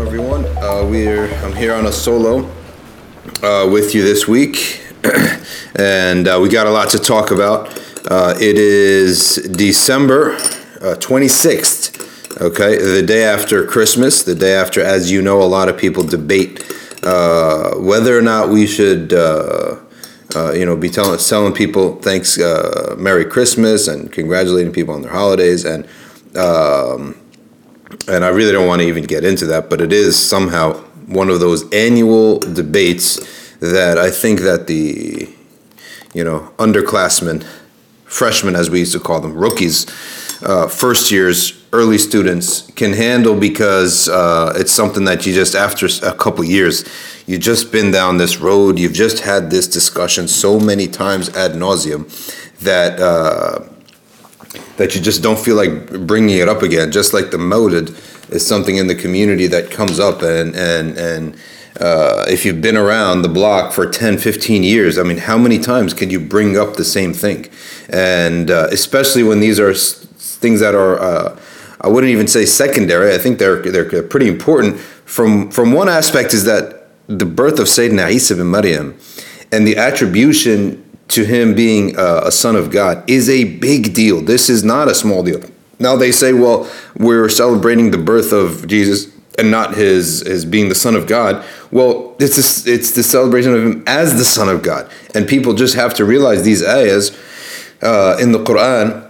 everyone. Uh, we're I'm here on a solo uh, with you this week, and uh, we got a lot to talk about. Uh, it is December uh, 26th, okay, the day after Christmas, the day after, as you know, a lot of people debate uh, whether or not we should. Uh, uh, you know, be telling telling people thanks, uh, Merry Christmas, and congratulating people on their holidays, and um, and I really don't want to even get into that, but it is somehow one of those annual debates that I think that the you know underclassmen, freshmen as we used to call them, rookies, uh, first years, early students can handle because uh, it's something that you just after a couple years, you've just been down this road, you've just had this discussion so many times ad nauseum that. Uh, that you just don't feel like bringing it up again. Just like the Mawlid is something in the community that comes up, and and and uh, if you've been around the block for 10, 15 years, I mean, how many times can you bring up the same thing? And uh, especially when these are s- things that are, uh, I wouldn't even say secondary. I think they're they're pretty important. From from one aspect is that the birth of Sayyidina Isa bin Maryam and the attribution to him being uh, a son of God is a big deal. This is not a small deal. Now they say, well, we're celebrating the birth of Jesus and not his his being the son of God. Well, it's it's the celebration of him as the son of God, and people just have to realize these ayahs uh, in the Quran.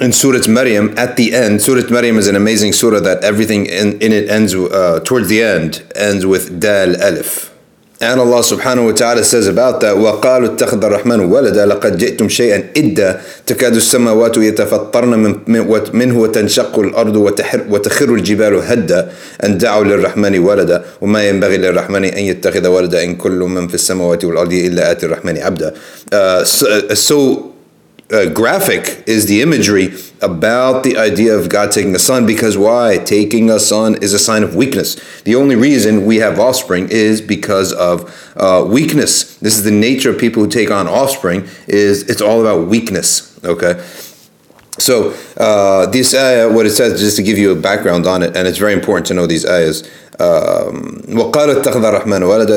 In Surah Maryam, at the end, Surah Maryam is an amazing surah that everything in, in it ends uh, towards the end ends with Dal Alif. And Allah subhanahu wa ta'ala says about that, وَقَالُوا اتَّخَذَ الرَّحْمَنُ وَلَدًا لَقَدْ جِئْتُمْ شَيْئًا إِدًّا تَكَادُ السَّمَاوَاتُ يَتَفَطَّرْنَ مِنْهُ وَتَنْشَقُّ الْأَرْضُ وَتَخِرُّ الْجِبَالُ هَدًّا أَنْ دَعُوا لِلرَّحْمَنِ وَلَدًا. وَمَا يَنْبَغِي لِلرَّحْمَنِ أَنْ يَتَّخِذَ وَلَدًا إِنْ كُلُّ مَنْ فِي السَّمَاوَاتِ وَالْأَرْضِ إِلَّا آتِ الرَّحْمَنِ عَبْدًا. Uh, so, so uh, graphic is the imagery about the idea of God taking a son because why? Taking a son is a sign of weakness. The only reason we have offspring is because of uh, weakness. This is the nature of people who take on offspring is it's all about weakness, okay? So uh, this ayah, what it says, just to give you a background on it, and it's very important to know these ayahs. Um,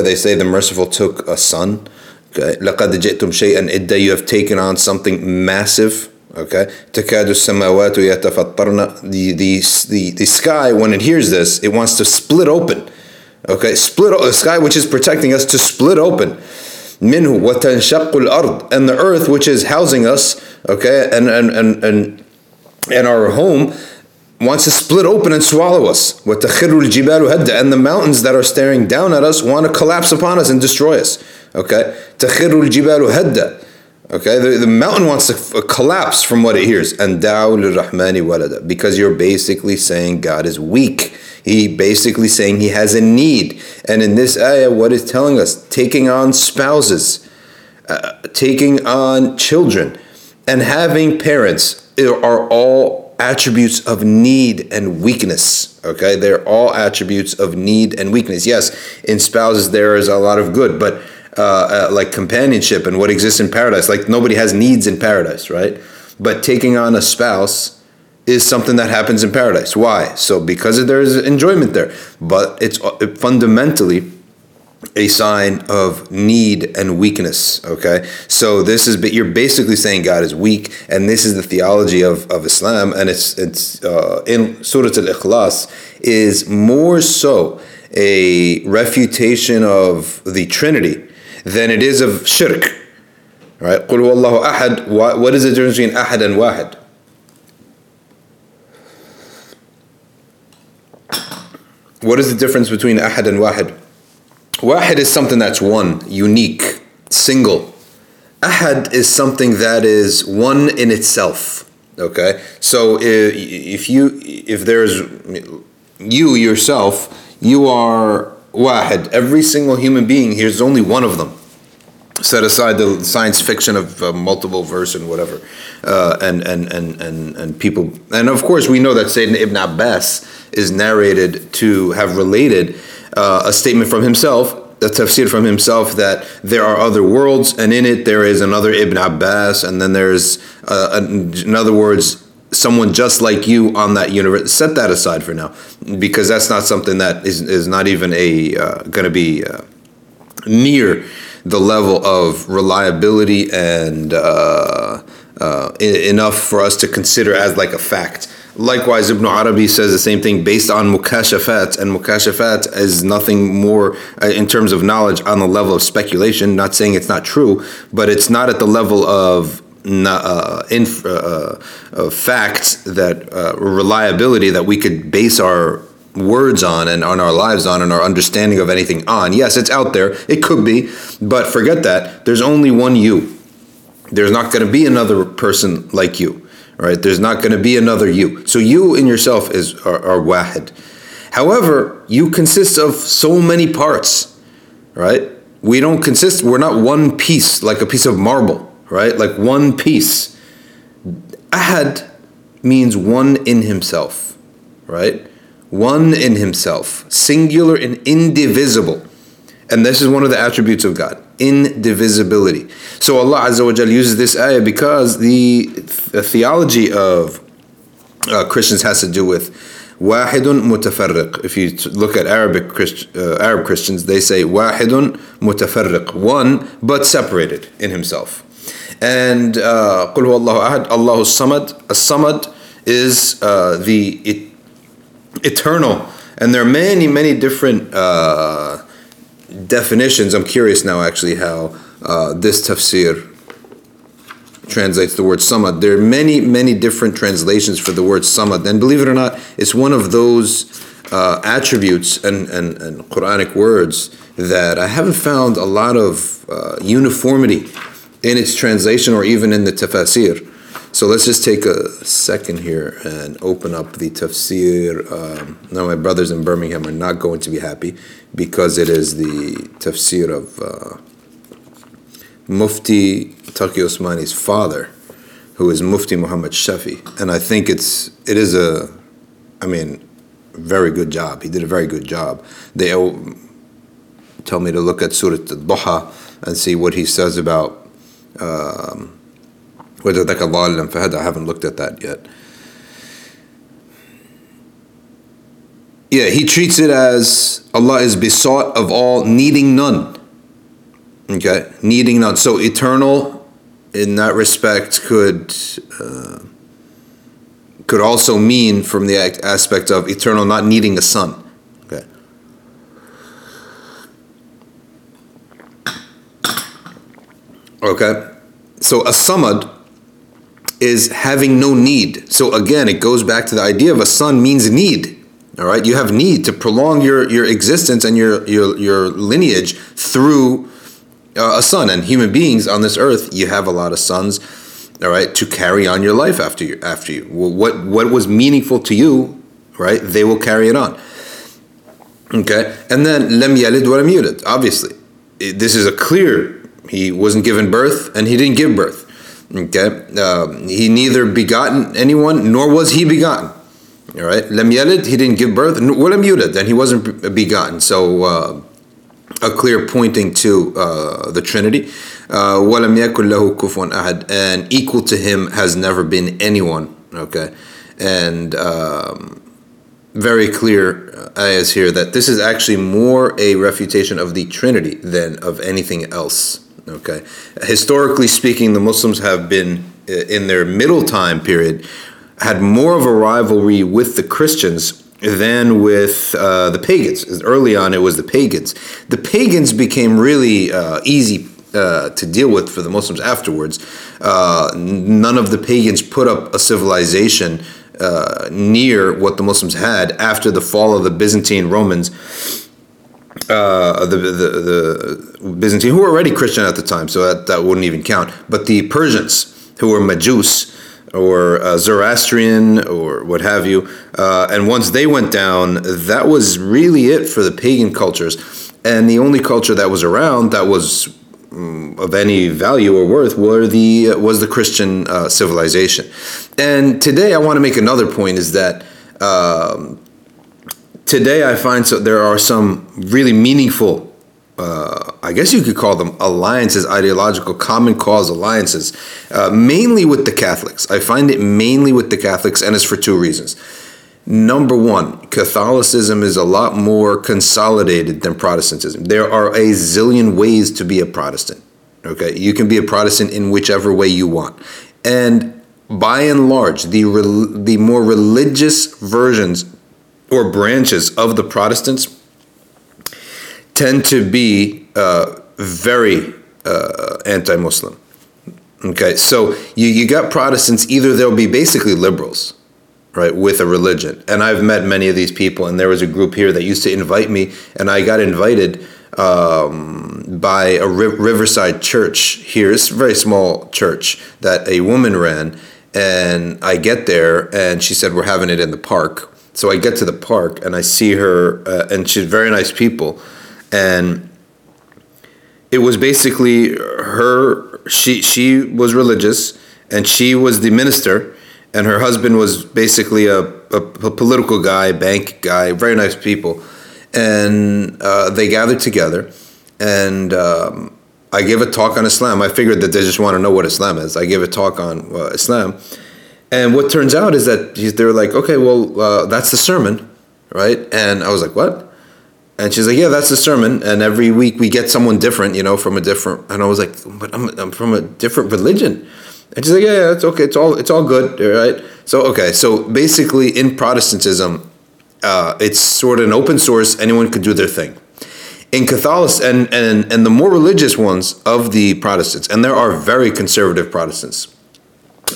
they say the merciful took a son. Okay. لقد جئتم شيئا إدا you have taken on something massive. Okay. تكاد السماوات يتفطرن the, the, the, the sky when it hears this it wants to split open. Okay. Split the sky which is protecting us to split open. منه وتنشق الأرض and the earth which is housing us. Okay. And and and and, and our home wants to split open and swallow us. وَتَخِرُّ الْجِبَالُ هَدًّا And the mountains that are staring down at us want to collapse upon us and destroy us. Okay? تَخِرُّ الْجِبَالُ هَدًّا Okay, the, the mountain wants to f- collapse from what it hears. And دَعُوا لِلرَّحْمَنِ وَلَدًا Because you're basically saying God is weak. He basically saying he has a need. And in this ayah, what is telling us? Taking on spouses, uh, taking on children, and having parents are all attributes of need and weakness. Okay, they're all attributes of need and weakness. Yes, in spouses there is a lot of good, but uh, uh, like companionship and what exists in paradise, like nobody has needs in paradise, right? But taking on a spouse is something that happens in paradise. Why? So because there's enjoyment there, but it's fundamentally a sign of need and weakness. Okay, so this is but you're basically saying God is weak, and this is the theology of, of Islam, and it's it's uh, in Surah Al Ikhlas is more so a refutation of the Trinity than it is of shirk. Right? قل هو الله أحد. What is the difference between أحد and واحد? What is the difference between أحد and واحد? Wahid is something that's one, unique, single. Ahad is something that is one in itself. Okay, so if you if there's you yourself, you are wahid. Every single human being here is only one of them. Set aside the science fiction of uh, multiple verse and whatever, uh, and, and and and and people, and of course we know that Sayyidina Ibn Abbas is narrated to have related uh, a statement from himself, a tafsir from himself that there are other worlds, and in it there is another Ibn Abbas, and then there's, uh, in other words, someone just like you on that universe. Set that aside for now, because that's not something that is is not even a uh, going to be uh, near the level of reliability and uh, uh, enough for us to consider as like a fact. Likewise, Ibn Arabi says the same thing based on mukashafat, and mukashafat is nothing more uh, in terms of knowledge on the level of speculation. Not saying it's not true, but it's not at the level of uh, inf- uh, uh, facts that uh, reliability that we could base our words on and on our lives on and our understanding of anything on. Yes, it's out there. It could be, but forget that. There's only one you. There's not going to be another person like you right? There's not going to be another you. So you in yourself is are, are wahid. However, you consist of so many parts, right? We don't consist. We're not one piece like a piece of marble, right? Like one piece. Ahad means one in himself, right? One in himself, singular and indivisible. And this is one of the attributes of God indivisibility. So Allah Azza wa Jal uses this ayah because the, the theology of uh, Christians has to do with wahidun mutafarriq. If you look at Arabic Christ, uh, Arab Christians, they say wahidun mutafarriq, one but separated in himself. And uh, قل هو الله أحد الله الصمد الصمد is uh, the et- eternal and there are many many different uh, definitions, I'm curious now actually how uh, this tafsir translates the word samad. There are many, many different translations for the word samad. And believe it or not, it's one of those uh, attributes and, and, and Quranic words that I haven't found a lot of uh, uniformity in its translation or even in the tafsir. So let's just take a second here and open up the tafsir. Um, now, my brothers in Birmingham are not going to be happy because it is the tafsir of uh, Mufti Taqi Osmani's father, who is Mufti Muhammad Shafi. And I think it's it is a, I mean, very good job. He did a very good job. They tell me to look at Surah Al-Duha and see what he says about. Um, I haven't looked at that yet. Yeah, he treats it as Allah is besought of all, needing none. Okay, needing none. So eternal, in that respect, could uh, could also mean from the aspect of eternal, not needing a son. Okay. So a samad is having no need. So again, it goes back to the idea of a son means need. All right, you have need to prolong your your existence and your your your lineage through uh, a son. And human beings on this earth, you have a lot of sons. All right, to carry on your life after you after you. What what was meaningful to you, right? They will carry it on. Okay, and then lem yalid wa yulad. Obviously, this is a clear. He wasn't given birth, and he didn't give birth. Okay, uh, he neither begotten anyone nor was he begotten. All right, lem yalid, he didn't give birth. Walam yulad, and he wasn't begotten. So uh, a clear pointing to uh, the Trinity. Uh, walam yakul lahu kufuwan ahad, and equal to him has never been anyone. Okay, and um, very clear uh, ayahs here that this is actually more a refutation of the Trinity than of anything else. Okay, historically speaking, the Muslims have been uh, in their middle time period had more of a rivalry with the Christians than with uh, the pagans. Early on, it was the pagans. The pagans became really uh, easy uh, to deal with for the Muslims afterwards. Uh, none of the pagans put up a civilization uh, near what the Muslims had after the fall of the Byzantine Romans uh, the, the, the Byzantine, who were already Christian at the time, so that, that wouldn't even count. But the Persians, who were Majus or uh, Zoroastrian or what have you, uh, and once they went down, that was really it for the pagan cultures. And the only culture that was around that was um, of any value or worth were the was the Christian uh, civilization. And today, I want to make another point: is that um, today I find so there are some really meaningful uh, I guess you could call them alliances, ideological common cause alliances, uh, mainly with the Catholics. I find it mainly with the Catholics, and it's for two reasons. Number one, Catholicism is a lot more consolidated than Protestantism. There are a zillion ways to be a Protestant. Okay, you can be a Protestant in whichever way you want, and by and large, the the more religious versions or branches of the Protestants tend to be uh, very uh, anti-Muslim. Okay, so you, you got Protestants, either they'll be basically liberals, right, with a religion. And I've met many of these people, and there was a group here that used to invite me, and I got invited um, by a Riverside church here. It's a very small church that a woman ran, and I get there, and she said, We're having it in the park. So I get to the park, and I see her, uh, and she's very nice people. And it was basically her she she was religious and she was the minister and her husband was basically a, a, a political guy bank guy very nice people. And uh, they gathered together and um, i gave a talk on islam. I figured that they just want to know what islam is. I gave a talk on uh, islam and what turns out is that they're like okay well uh, that's the sermon right and i was like what and she's like, yeah, that's the sermon. And every week we get someone different, you know, from a different. And I was like, but I'm, I'm from a different religion. And she's like, yeah, yeah, it's okay. It's all it's all good, right? So okay, so basically in Protestantism, uh, it's sort of an open source. Anyone could do their thing. In Catholic and and and the more religious ones of the Protestants, and there are very conservative Protestants,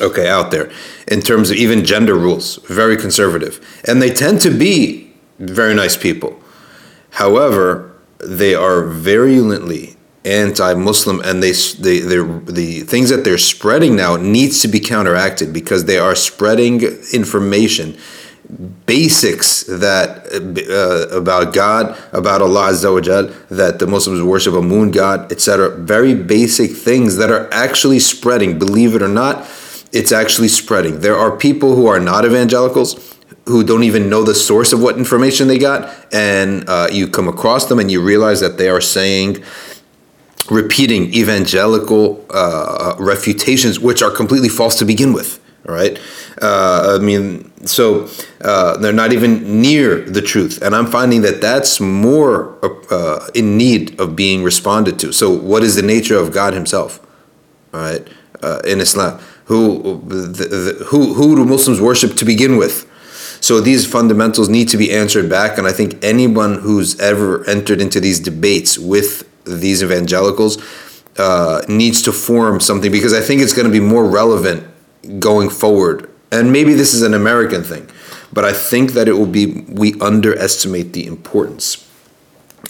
okay, out there in terms of even gender rules, very conservative, and they tend to be very nice people However, they are virulently anti-Muslim, and they they the things that they're spreading now needs to be counteracted because they are spreading information basics that uh, about God, about Allah Azza wa Jal, that the Muslims worship a moon god, etc. Very basic things that are actually spreading. Believe it or not, it's actually spreading. There are people who are not evangelicals who don't even know the source of what information they got, and uh, you come across them and you realize that they are saying, repeating evangelical uh, refutations, which are completely false to begin with. Right? Uh, I mean, so uh, they're not even near the truth, and I'm finding that that's more uh, in need of being responded to. So, what is the nature of God Himself? All right, uh, in Islam, who the, the, who who do Muslims worship to begin with? So these fundamentals need to be answered back. And I think anyone who's ever entered into these debates with these evangelicals uh, needs to form something because I think it's going to be more relevant going forward. And maybe this is an American thing, but I think that it will be, we underestimate the importance.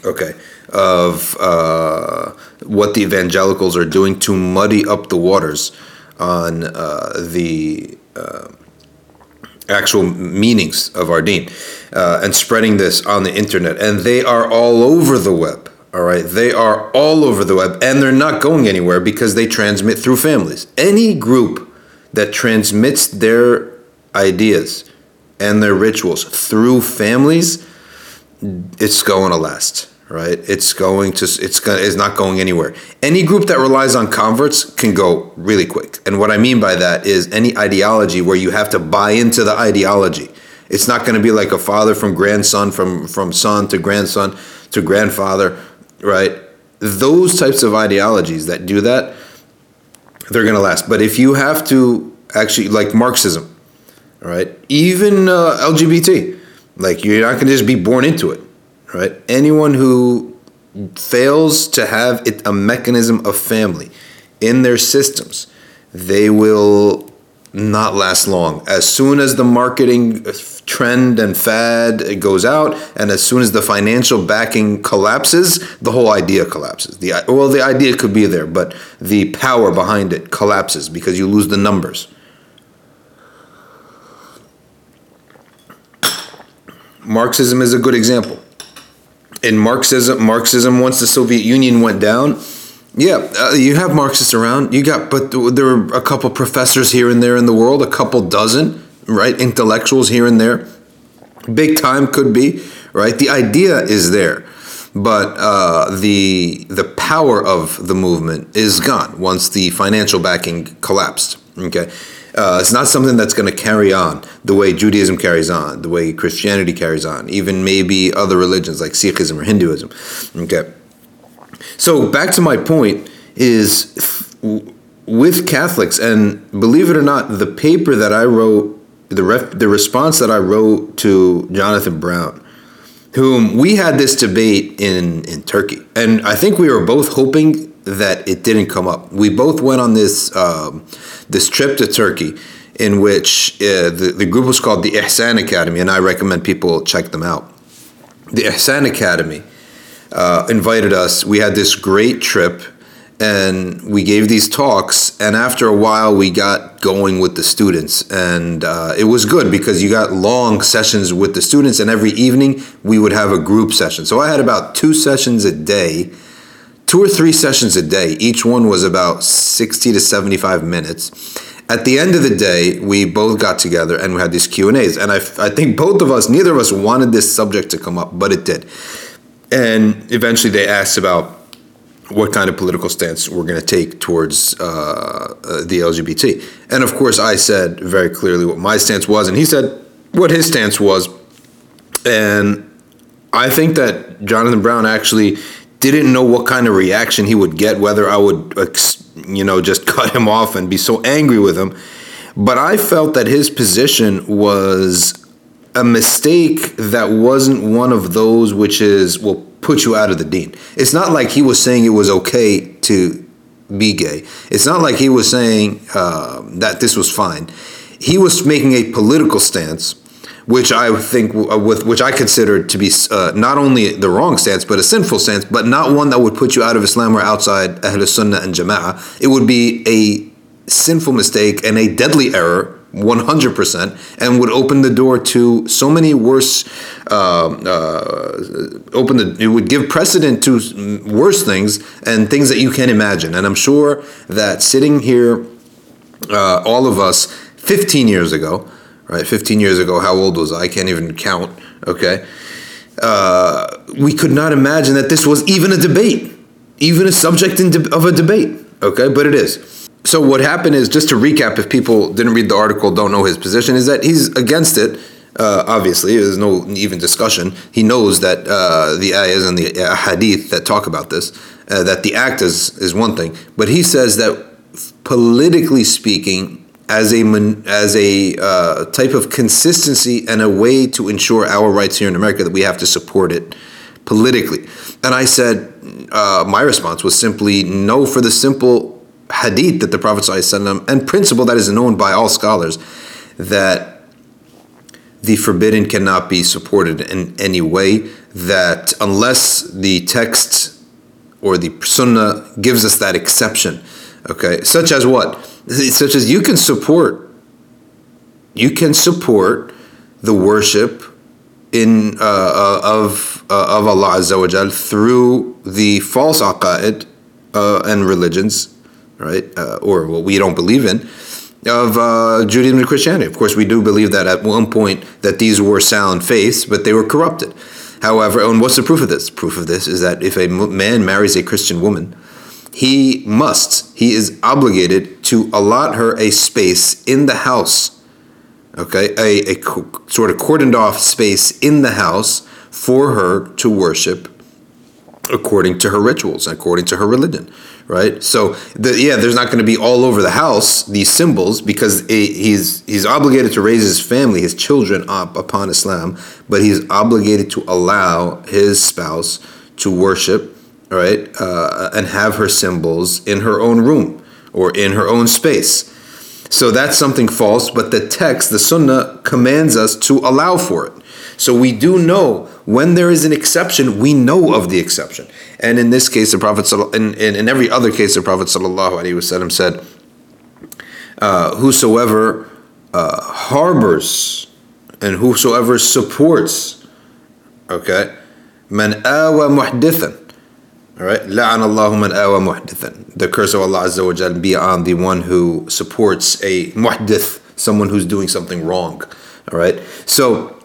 Okay, of uh, what the evangelicals are doing to muddy up the waters on uh, the uh, actual meanings of our deen uh, and spreading this on the internet. And they are all over the web. All right. They are all over the web and they're not going anywhere because they transmit through families. Any group that transmits their ideas and their rituals through families, it's going to last right? It's going to it's going it's not going anywhere. Any group that relies on converts can go really quick. And what I mean by that is any ideology where you have to buy into the ideology. It's not going to be like a father from grandson from from son to grandson to grandfather, right? Those types of ideologies that do that, they're going to last. But if you have to actually like Marxism, right? Even uh, LGBT, like you're not going to just be born into it right? Anyone who fails to have it, a mechanism of family in their systems, they will not last long. As soon as the marketing trend and fad goes out, and as soon as the financial backing collapses, the whole idea collapses. The well, the idea could be there, but the power behind it collapses because you lose the numbers. Marxism is a good example in Marxism, Marxism once the Soviet Union went down, yeah, uh, you have Marxists around. You got, but there are a couple professors here and there in the world, a couple dozen, right? Intellectuals here and there. Big time could be, right? The idea is there. but uh, the the power of the movement is gone once the financial backing collapsed. Okay, uh, it's not something that's going to carry on the way Judaism carries on, the way Christianity carries on, even maybe other religions like Sikhism or Hinduism. Okay, so back to my point is with Catholics, and believe it or not, the paper that I wrote, the ref, the response that I wrote to Jonathan Brown whom we had this debate in, in Turkey. And I think we were both hoping that it didn't come up. We both went on this, um, this trip to Turkey in which uh, the, the group was called the Ihsan Academy, and I recommend people check them out. The Ihsan Academy uh, invited us. We had this great trip and we gave these talks and after a while we got going with the students and uh, it was good because you got long sessions with the students and every evening we would have a group session so i had about two sessions a day two or three sessions a day each one was about 60 to 75 minutes at the end of the day we both got together and we had these q and a's and I, I think both of us neither of us wanted this subject to come up but it did and eventually they asked about what kind of political stance we're going to take towards uh, uh, the LGBT. And of course, I said very clearly what my stance was, and he said what his stance was. And I think that Jonathan Brown actually didn't know what kind of reaction he would get, whether I would, you know, just cut him off and be so angry with him. But I felt that his position was a mistake that wasn't one of those which is, well, put you out of the deen. It's not like he was saying it was okay to be gay. It's not like he was saying uh, that this was fine. He was making a political stance, which I think uh, with which I consider to be uh, not only the wrong stance but a sinful stance, but not one that would put you out of Islam or outside Ahl Sunnah and Jama'ah. It would be a sinful mistake and a deadly error 100% and would open the door to so many worse uh, uh, open the it would give precedent to worse things and things that you can't imagine and i'm sure that sitting here uh, all of us 15 years ago right? 15 years ago how old was i, I can't even count okay? Uh, we could not imagine that this was even a debate even a subject de- of a debate okay? But it is. So what happened is, just to recap, if people didn't read the article, don't know his position, is that he's against it. Uh, obviously, there's no even discussion. He knows that uh, the ayahs and the hadith that talk about this, uh, that the act is is one thing, but he says that politically speaking, as a as a uh, type of consistency and a way to ensure our rights here in America, that we have to support it politically. And I said, uh, my response was simply no, for the simple hadith that the Prophet ﷺ, and principle that is known by all scholars, that the forbidden cannot be supported in any way, that unless the text or the sunnah gives us that exception, okay, such as what? Such as you can support, you can support the worship in uh, uh, of uh, of Allah Azza wa Jal through the false aqaid uh, and religions right? Uh, or what we don't believe in of uh, Judaism and Christianity. Of course, we do believe that at one point that these were sound faiths, but they were corrupted. However, and what's the proof of this? Proof of this is that if a man marries a Christian woman, he must, he is obligated to allot her a space in the house, okay, a, a sort of cordoned off space in the house for her to worship according to her rituals, according to her religion right? So the, yeah, there's not going to be all over the house these symbols because he's he's obligated to raise his family, his children up upon Islam, but he's obligated to allow his spouse to worship, right, uh, and have her symbols in her own room or in her own space. So that's something false, but the text, the Sunnah, commands us to allow for it. So we do know when there is an exception, we know of the exception. And in this case, the Prophet, in, in, in every other case, the Prophet said, uh, Whosoever uh, harbors and whosoever supports, okay, man awa muhdithan, all right, la'an man awa muhdithan. The curse of Allah Azza wa Jal be on the one who supports a muhdith, someone who's doing something wrong. All right, so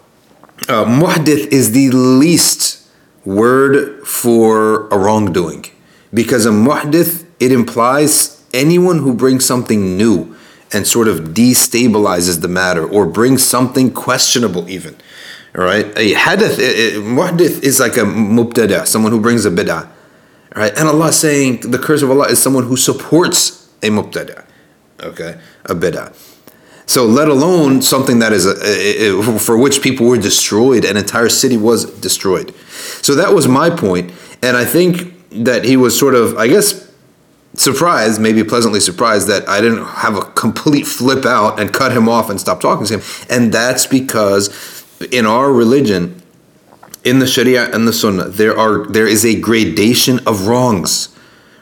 uh, muhdith is the least word for a wrongdoing. Because a muhdith, it implies anyone who brings something new and sort of destabilizes the matter or brings something questionable even. All right? A hadith, muhdith is like a mubtada, someone who brings a bid'ah. Right? And Allah saying the curse of Allah is someone who supports a mubtada. Okay? A bid'ah. So, let alone something that is uh, uh, uh, a, a, for which people were destroyed, an entire city was destroyed. So that was my point, and I think that he was sort of, I guess, surprised, maybe pleasantly surprised that I didn't have a complete flip out and cut him off and stop talking to him, and that's because in our religion, in the Sharia and the Sunnah, there are there is a gradation of wrongs.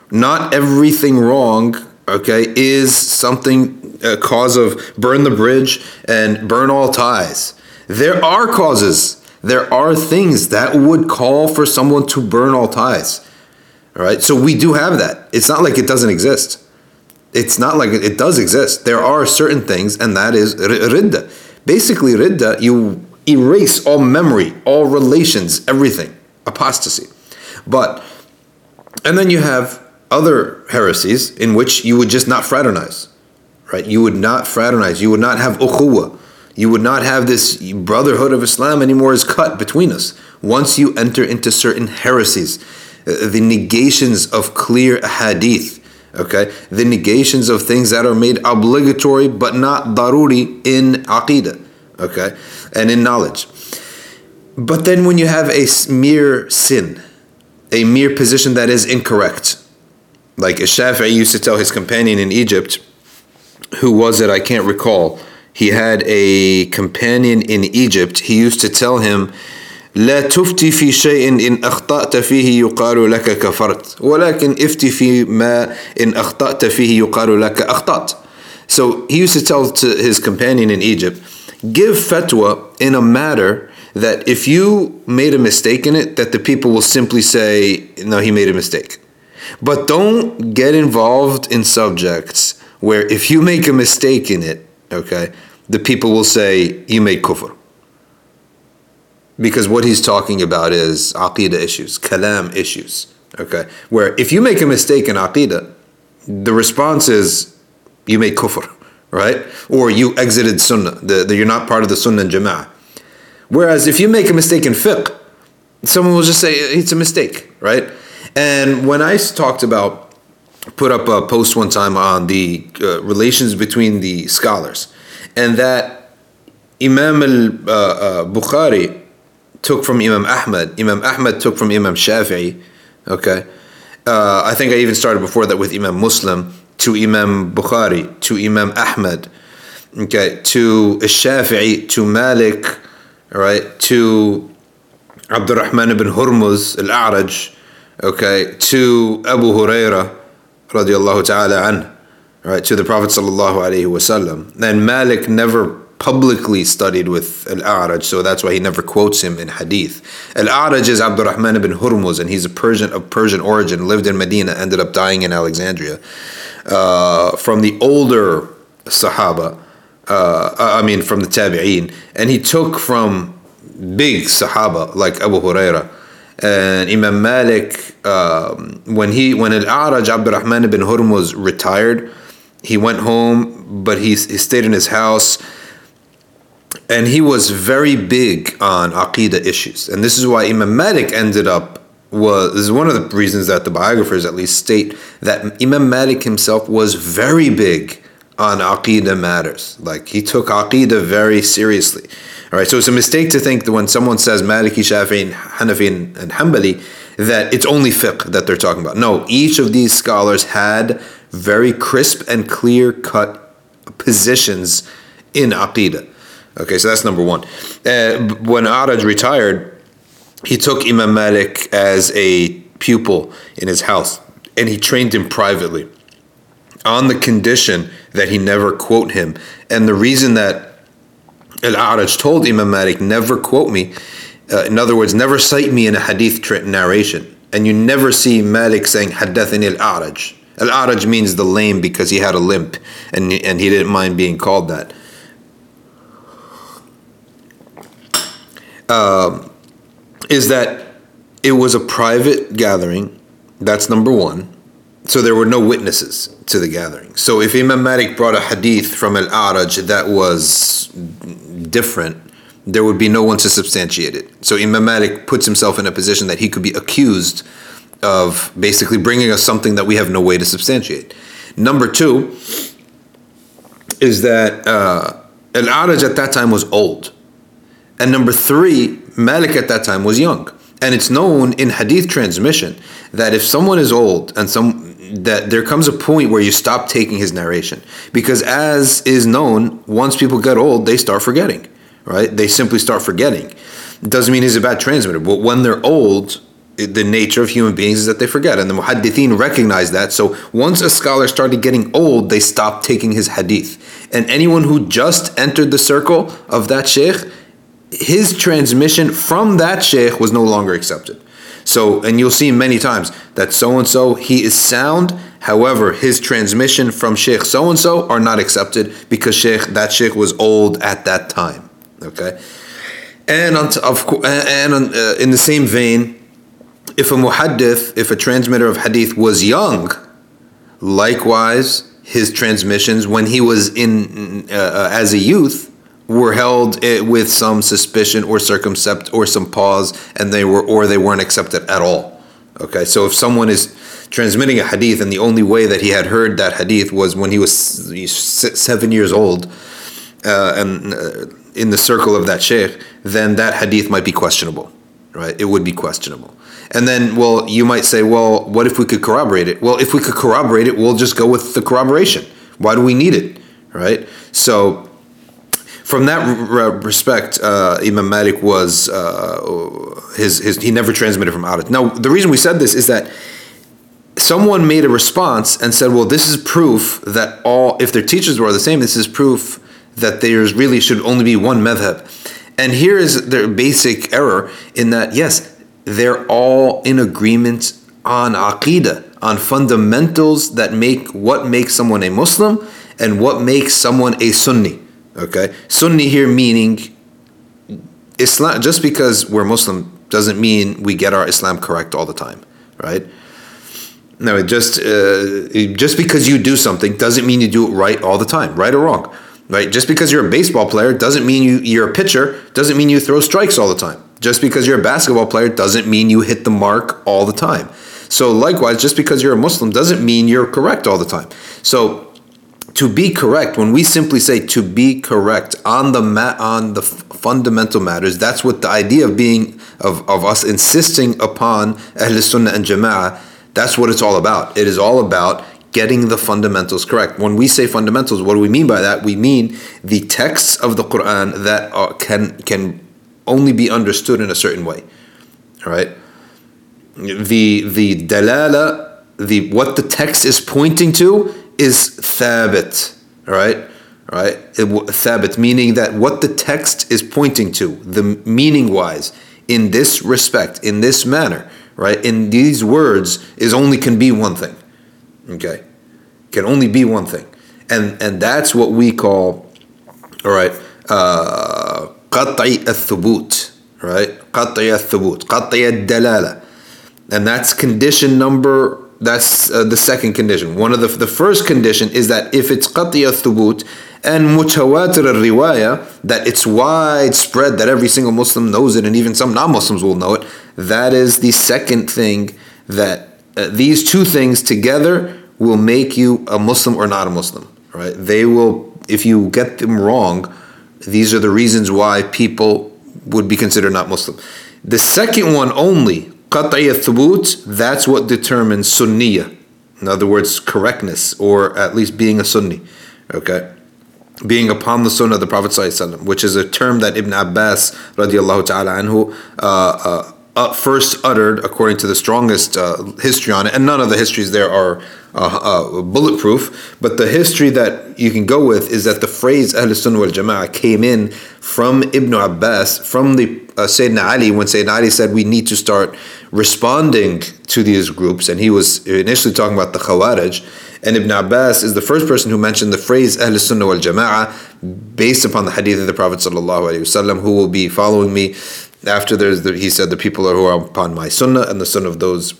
Not everything wrong, okay, is something a cause of burn the bridge and burn all ties. There are causes. There are things that would call for someone to burn all ties. All right? So we do have that. It's not like it doesn't exist. It's not like it does exist. There are certain things, and that is ridda. Basically, ridda, you erase all memory, all relations, everything. Apostasy. But, and then you have other heresies in which you would just not fraternize right? You would not fraternize. You would not have ukhuwa. You would not have this brotherhood of Islam anymore is cut between us. Once you enter into certain heresies, uh, the negations of clear hadith, okay? The negations of things that are made obligatory but not daruri in aqidah, okay? And in knowledge. But then when you have a mere sin, a mere position that is incorrect, like Shafi'i used to tell his companion in Egypt, who was it? I can't recall. He had a companion in Egypt. He used to tell him, لا تفتي في شيء إن أخطأت فيه يقال لك كفرت ولكن افتي في ما إن أخطأت فيه يقال لك أخطأت So he used to tell to his companion in Egypt, give fatwa in a matter that if you made a mistake in it, that the people will simply say, no, he made a mistake. But don't get involved in subjects where if you make a mistake in it, okay, the people will say you made kufr. Because what he's talking about is aqidah issues, kalam issues, okay? Where if you make a mistake in aqidah, the response is you made kufr, right? Or you exited sunnah, the, the, you're not part of the sunnah and jama'ah. Whereas if you make a mistake in fiqh, someone will just say it's a mistake, right? And when I talked about put up a post one time on the uh, relations between the scholars, and that Imam al uh, uh, Bukhari took from Imam Ahmad, Imam Ahmad took from Imam Shafi'i. Okay, uh, I think I even started before that with Imam Muslim to Imam Bukhari to Imam Ahmad. Okay, to Shafi'i to Malik, right to Abdurrahman ibn Hurmuz al-A'raj, okay, to Abu Huraira, radiallahu ta'ala an, right, to the Prophet sallallahu alaihi wasallam. And Malik never publicly studied with Al-A'raj, so that's why he never quotes him in hadith. Al-A'raj is Abdurrahman ibn Hurmuz, and he's a Persian of Persian origin, lived in Medina, ended up dying in Alexandria. Uh, from the older Sahaba, uh, I mean from the Tabi'een, and he took from big Sahaba like Abu Huraira, and Imam Malik, um, when he when Al A'raj Abdurrahman ibn Hurmuz retired, he went home, but he, he stayed in his house, and he was very big on aqidah issues, and this is why Imam Malik ended up was this is one of the reasons that the biographers at least state that Imam Malik himself was very big on aqidah matters. Like he took aqidah very seriously. All right, so it's a mistake to think that when someone says Maliki, Shafi'i, Hanafi, and, and Hanbali, that it's only fiqh that they're talking about. No, each of these scholars had very crisp and clear cut positions in aqidah. Okay, so that's number one. Uh, when A'raj retired, he took Imam Malik as a pupil in his house and he trained him privately on the condition that he never quote him. And the reason that Al-A'raj told Imam Malik, never quote me. Uh, in other words, never cite me in a hadith narration. And you never see Malik saying, Haddathani Al-A'raj. Al-A'raj means the lame because he had a limp and, and he didn't mind being called that. Uh, is that it was a private gathering. That's number one. So there were no witnesses to the gathering. So if Imam Malik brought a hadith from Al Araj that was different, there would be no one to substantiate it. So Imam Malik puts himself in a position that he could be accused of basically bringing us something that we have no way to substantiate. Number two is that uh, Al Araj at that time was old. And number three, Malik at that time was young. And it's known in hadith transmission that if someone is old and some that there comes a point where you stop taking his narration. Because as is known once people get old they start forgetting right? They simply start forgetting. It doesn't mean he's a bad transmitter but when they're old the nature of human beings is that they forget. And the muhaddithin recognize that. So once a scholar started getting old they stopped taking his hadith. And anyone who just entered the circle of that sheikh his transmission from that sheikh was no longer accepted so, and you'll see many times that so and so, he is sound. However, his transmission from Sheikh so and so are not accepted because Sheikh, that Sheikh was old at that time. Okay? And, on, of, and on, uh, in the same vein, if a muhaddith, if a transmitter of hadith was young, likewise, his transmissions when he was in uh, uh as a youth were held with some suspicion or circumcept or some pause and they were or they weren't accepted at all. Okay so if someone is transmitting a hadith and the only way that he had heard that hadith was when he was seven years old uh, and uh, in the circle of that sheikh then that hadith might be questionable right? It would be questionable. And then well you might say well what if we could corroborate it? Well if we could corroborate it we'll just go with the corroboration. Why do we need it right? So from that respect, uh, Imam Malik was uh, his his he never transmitted from Araj. Now the reason we said this is that someone made a response and said, "Well, this is proof that all if their teachers were the same, this is proof that there's really should only be one madhab." And here is their basic error in that yes, they're all in agreement on aqidah, on fundamentals that make what makes someone a Muslim and what makes someone a Sunni. Okay, Sunni here meaning Islam. Just because we're Muslim doesn't mean we get our Islam correct all the time, right? No, just uh, just because you do something doesn't mean you do it right all the time, right or wrong, right? Just because you're a baseball player doesn't mean you you're a pitcher. Doesn't mean you throw strikes all the time. Just because you're a basketball player doesn't mean you hit the mark all the time. So likewise, just because you're a Muslim doesn't mean you're correct all the time. So to be correct when we simply say to be correct on the ma- on the f- fundamental matters that's what the idea of being of, of us insisting upon Ahl Sunnah and Jama'ah that's what it's all about. It is all about getting the fundamentals correct. When we say fundamentals what do we mean by that? We mean the texts of the Quran that are, can can only be understood in a certain way all right? The the dalala the what the text is pointing to is thabit, right? Right? Thabit, meaning that what the text is pointing to, the meaning wise, in this respect, in this manner, right? In these words, is only can be one thing. Okay? Can only be one thing. And, and that's what we call, all uh, right, qat'i thubut, right? Qat'i thubut, qat'i dalala, And that's condition number that's uh, the second condition. One of the the first condition is that if it's qatiya thubut and mutawatir riwaya, that it's widespread, that every single Muslim knows it, and even some non-Muslims will know it. That is the second thing that uh, these two things together will make you a Muslim or not a Muslim. Right? They will, if you get them wrong, these are the reasons why people would be considered not Muslim. The second one only Qat'iyya thubut, that's what determines sunniyah. In other words, correctness, or at least being a sunni. Okay? Being upon the sunnah of the Prophet which is a term that Ibn Abbas radiallahu ta'ala anhu uh, uh, uh, first uttered according to the strongest uh, history on it, and none of the histories there are uh, uh, bulletproof. But the history that you can go with is that the phrase Ahl Sunnah wal Jama'ah came in from Ibn Abbas, from the uh, Sayyidina Ali, when Sayyidina Ali said we need to start responding to these groups, and he was initially talking about the Khawarij, And Ibn Abbas is the first person who mentioned the phrase Ahl Sunnah wal Jama'ah based upon the hadith of the Prophet who will be following me after there's the, he said the people who are upon my sunnah and the sunnah of those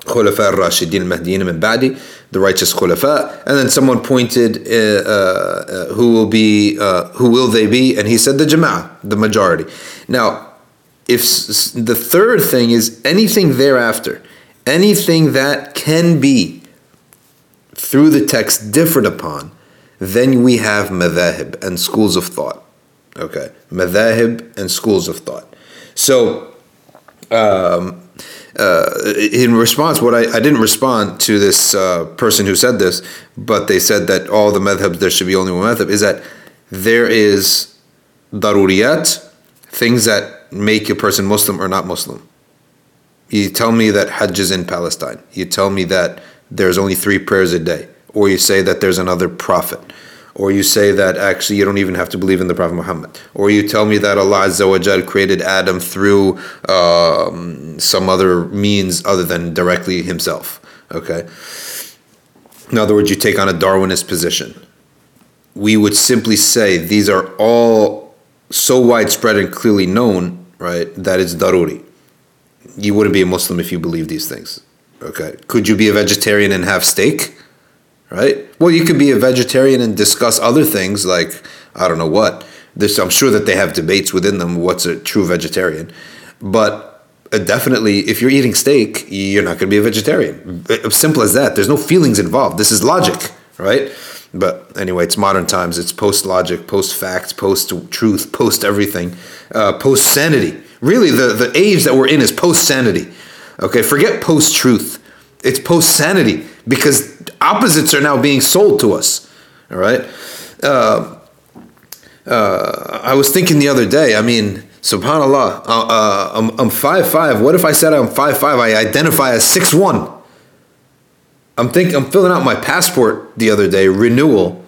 khulafa al-rashidin al-mahdiyin min ba'di the righteous khulafa and then someone pointed uh, uh, who will be uh, who will they be and he said the jama'ah the majority now if the third thing is anything thereafter anything that can be through the text differed upon, then we have madhahib and schools of thought. Okay, madhahib and schools of thought. So, um, uh, in response, what I, I didn't respond to this uh, person who said this, but they said that all the madhabs, there should be only one madhab, is that there is daruriyat, things that make a person Muslim or not Muslim. You tell me that Hajj is in Palestine. You tell me that there's only three prayers a day. Or you say that there's another prophet. Or you say that actually you don't even have to believe in the Prophet Muhammad. Or you tell me that Allah Azza wa Jal created Adam through um, some other means other than directly himself. Okay? In other words, you take on a Darwinist position. We would simply say these are all so widespread and clearly known, right, that it's daruri you wouldn't be a Muslim if you believe these things. Okay. Could you be a vegetarian and have steak? Right? Well, you could be a vegetarian and discuss other things like, I don't know what. This, I'm sure that they have debates within them what's a true vegetarian. But uh, definitely, if you're eating steak, you're not going to be a vegetarian. Uh, simple as that. There's no feelings involved. This is logic, right? But anyway, it's modern times. It's post logic, post facts, post truth, post everything, uh, post sanity. Really, the, the age that we're in is post sanity. Okay, forget post truth. It's post sanity because opposites are now being sold to us. All right. Uh, uh, I was thinking the other day. I mean, Subhanallah. Uh, uh I'm I'm five five. What if I said I'm five five? I identify as six one. I'm thinking. I'm filling out my passport the other day renewal,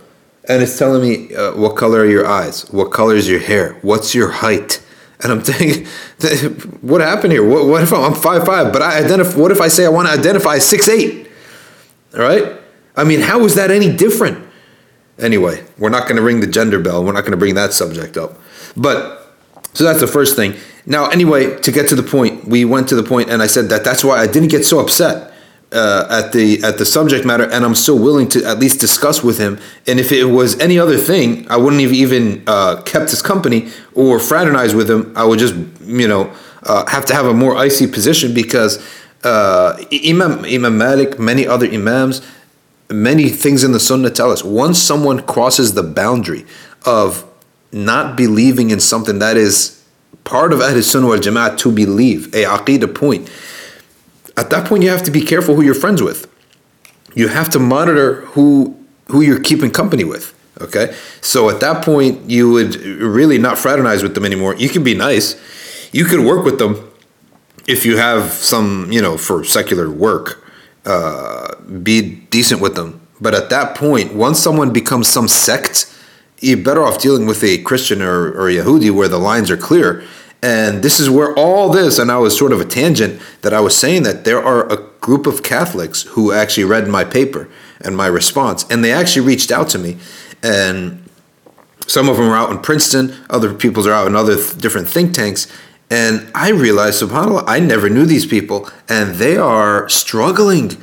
and it's telling me uh, what color are your eyes, what color is your hair, what's your height. And I'm thinking, what happened here? What, what if I'm, I'm five five, but I identify? What if I say I want to identify six eight? All right. I mean, how is that any different? Anyway, we're not going to ring the gender bell. We're not going to bring that subject up. But so that's the first thing. Now, anyway, to get to the point, we went to the point, and I said that that's why I didn't get so upset uh, at the at the subject matter, and I'm still willing to at least discuss with him. And if it was any other thing, I wouldn't have even uh, kept his company or fraternized with him. I would just, you know, uh, have to have a more icy position because uh, Imam Imam Malik, many other imams, many things in the Sunnah tell us once someone crosses the boundary of not believing in something that is part of Ahl Sunnah wal Jama'at to believe a aqidah point at that point you have to be careful who you're friends with. You have to monitor who who you're keeping company with. Okay, so at that point you would really not fraternize with them anymore. You can be nice. You could work with them if you have some, you know, for secular work. Uh, be decent with them. But at that point, once someone becomes some sect, you're better off dealing with a Christian or, or Yahudi where the lines are clear and this is where all this, and I was sort of a tangent that I was saying that there are a group of Catholics who actually read my paper and my response, and they actually reached out to me. And some of them are out in Princeton, other people are out in other th- different think tanks. And I realized, subhanAllah, I never knew these people, and they are struggling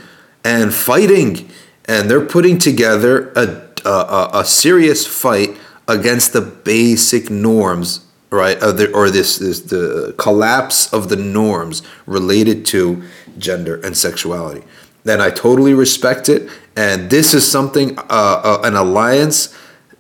and fighting, and they're putting together a, a, a serious fight against the basic norms right? Uh, the, or this is the collapse of the norms related to gender and sexuality. Then I totally respect it, and this is something uh, uh, an alliance,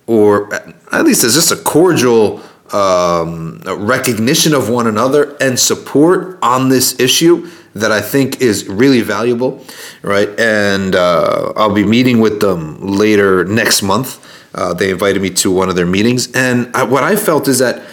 or at least it's just a cordial um, recognition of one another and support on this issue that I think is really valuable, right? And uh, I'll be meeting with them later next month. Uh, they invited me to one of their meetings, and I, what I felt is that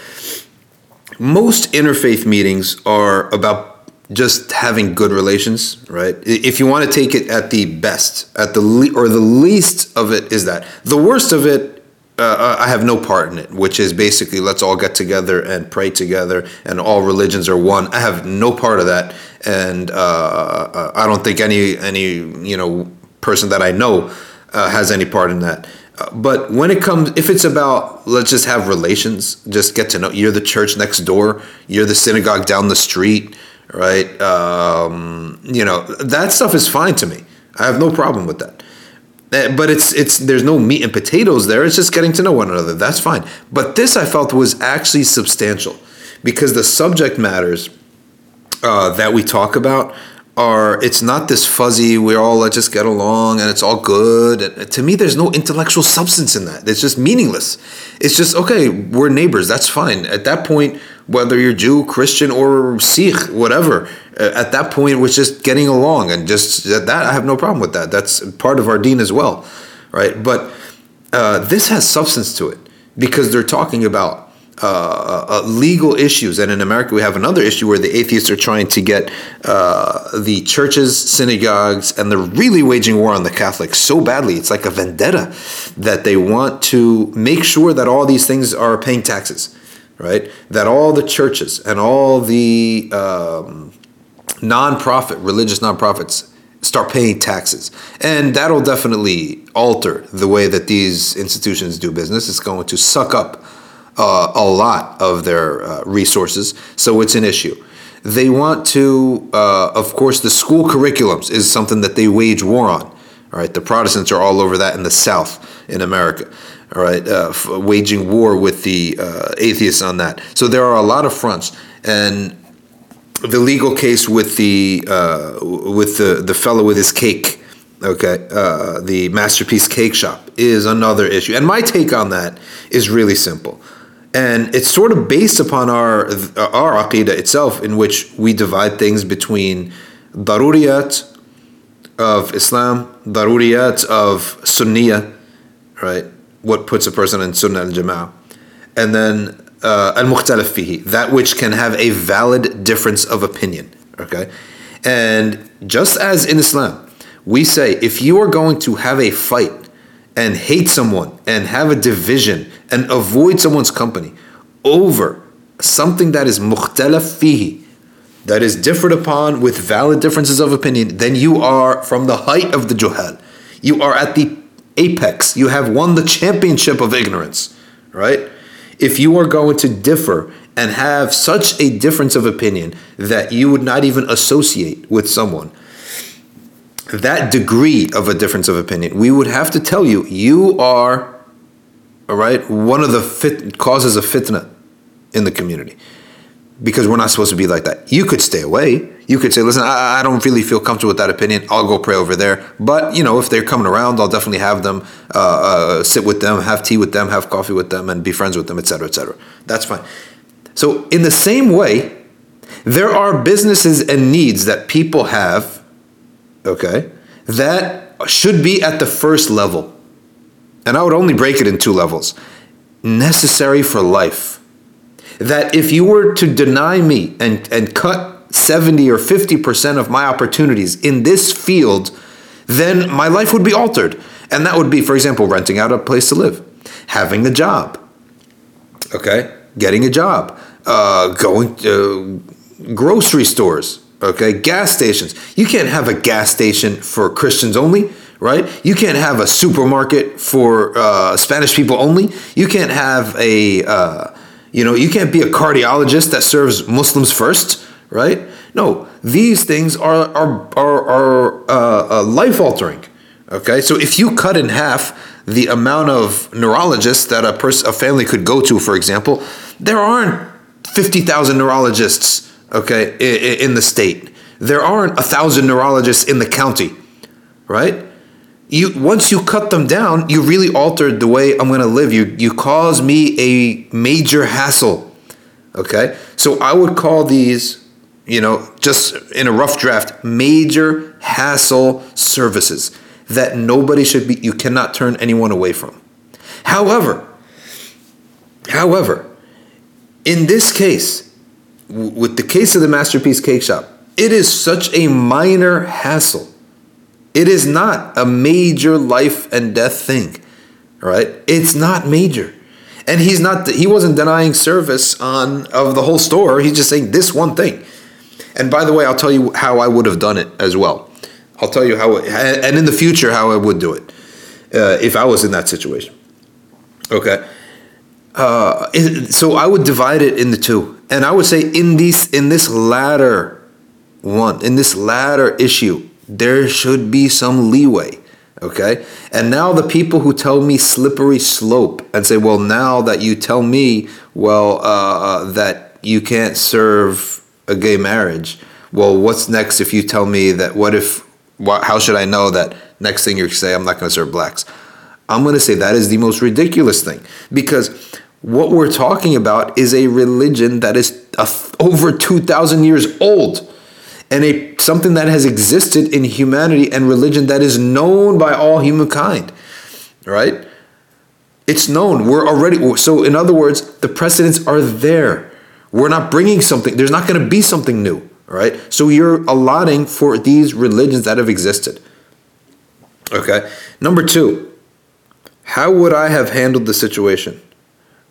most interfaith meetings are about just having good relations, right? If you want to take it at the best, at the le- or the least of it is that. The worst of it, uh, uh, I have no part in it, which is basically let's all get together and pray together, and all religions are one. I have no part of that, and uh, uh I don't think any any you know person that I know uh, has any part in that. But when it comes, if it's about let's just have relations, just get to know. You're the church next door. You're the synagogue down the street, right? Um, you know that stuff is fine to me. I have no problem with that. Uh, but it's it's there's no meat and potatoes there. It's just getting to know one another. That's fine. But this I felt was actually substantial because the subject matters uh, that we talk about are it's not this fuzzy we're all let's just get along and it's all good. And to me there's no intellectual substance in that. It's just meaningless. It's just okay we're neighbors that's fine. At that point whether you're jew christian or sikh whatever uh, at that point it was just getting along and just that i have no problem with that. That's part of our deen as well right? But uh, this has substance to it because they're talking about uh, uh, legal issues. And in America, we have another issue where the atheists are trying to get uh, the churches, synagogues, and they're really waging war on the Catholics so badly. It's like a vendetta that they want to make sure that all these things are paying taxes, right? That all the churches and all the um, nonprofit, religious nonprofits, start paying taxes. And that'll definitely alter the way that these institutions do business. It's going to suck up uh, a lot of their uh, resources, so it's an issue. They want to, uh, of course, the school curriculums is something that they wage war on. All right, the Protestants are all over that in the South in America. All right, uh, f- waging war with the uh, atheists on that. So there are a lot of fronts, and the legal case with the uh, with the the fellow with his cake okay uh, the masterpiece cake shop is another issue and my take on that is really simple and it's sort of based upon our our aqidah itself, in which we divide things between daruriyat of Islam, daruriyat of Sunniya, right? What puts a person in Sunnah al Jama'ah, and then uh, al mukhtalaf fihi, that which can have a valid difference of opinion, okay? And just as in Islam, we say if you are going to have a fight and hate someone and have a division and avoid someone's company over something that is mukhtalaf fihi, that is differed upon with valid differences of opinion, then you are from the height of the juhal. You are at the apex. You have won the championship of ignorance, right? If you are going to differ and have such a difference of opinion that you would not even associate with someone, that degree of a difference of opinion, we would have to tell you, you are, all right, one of the fit, causes of fitna in the community. Because we're not supposed to be like that. You could stay away. You could say, listen, I, I don't really feel comfortable with that opinion. I'll go pray over there. But, you know, if they're coming around, I'll definitely have them, uh, uh, sit with them, have tea with them, have coffee with them, and be friends with them, etc., etc. That's fine. So, in the same way, there are businesses and needs that people have okay, that should be at the first level. And I would only break it in two levels necessary for life. That if you were to deny me and, and cut 70 or 50% of my opportunities in this field, then my life would be altered. And that would be, for example, renting out a place to live, having a job, okay, getting a job, uh, going to grocery stores, okay gas stations. You can't have a gas station for christians only right? You can't have a supermarket for uh, spanish people only. You can't have a uh, you know you can't be a cardiologist that serves muslims first right? No these things are are are, are uh, uh life altering okay? So if you cut in half the amount of neurologists that a person a family could go to for example there aren't 50,000 neurologists okay, in the state. There aren't a thousand neurologists in the county, right? You once you cut them down, you really altered the way I'm going to live. You you cause me a major hassle. Okay, so I would call these, you know, just in a rough draft, major hassle services that nobody should be. You cannot turn anyone away from. However, however, in this case, with the case of the Masterpiece Cake Shop, it is such a minor hassle. It is not a major life and death thing, right? It's not major. And he's not he wasn't denying service on of the whole store. He's just saying this one thing. And by the way, I'll tell you how I would have done it as well. I'll tell you how and in the future how I would do it. uh, if I was in that situation. Okay. Uh, so I would divide it into two, and I would say in these in this latter one, in this latter issue, there should be some leeway. Okay, and now the people who tell me slippery slope and say, well, now that you tell me, well, uh, that you can't serve a gay marriage, well, what's next if you tell me that? What if? How should I know that next thing you say I'm not going to serve blacks? I'm going to say that is the most ridiculous thing because what we're talking about is a religion that is over 2,000 years old and a something that has existed in humanity and religion that is known by all humankind right? It's known. We're already so in other words the precedents are there. We're not bringing something there's not going to be something new right? So you're allotting for these religions that have existed. Okay? Number 2 how would I have handled the situation?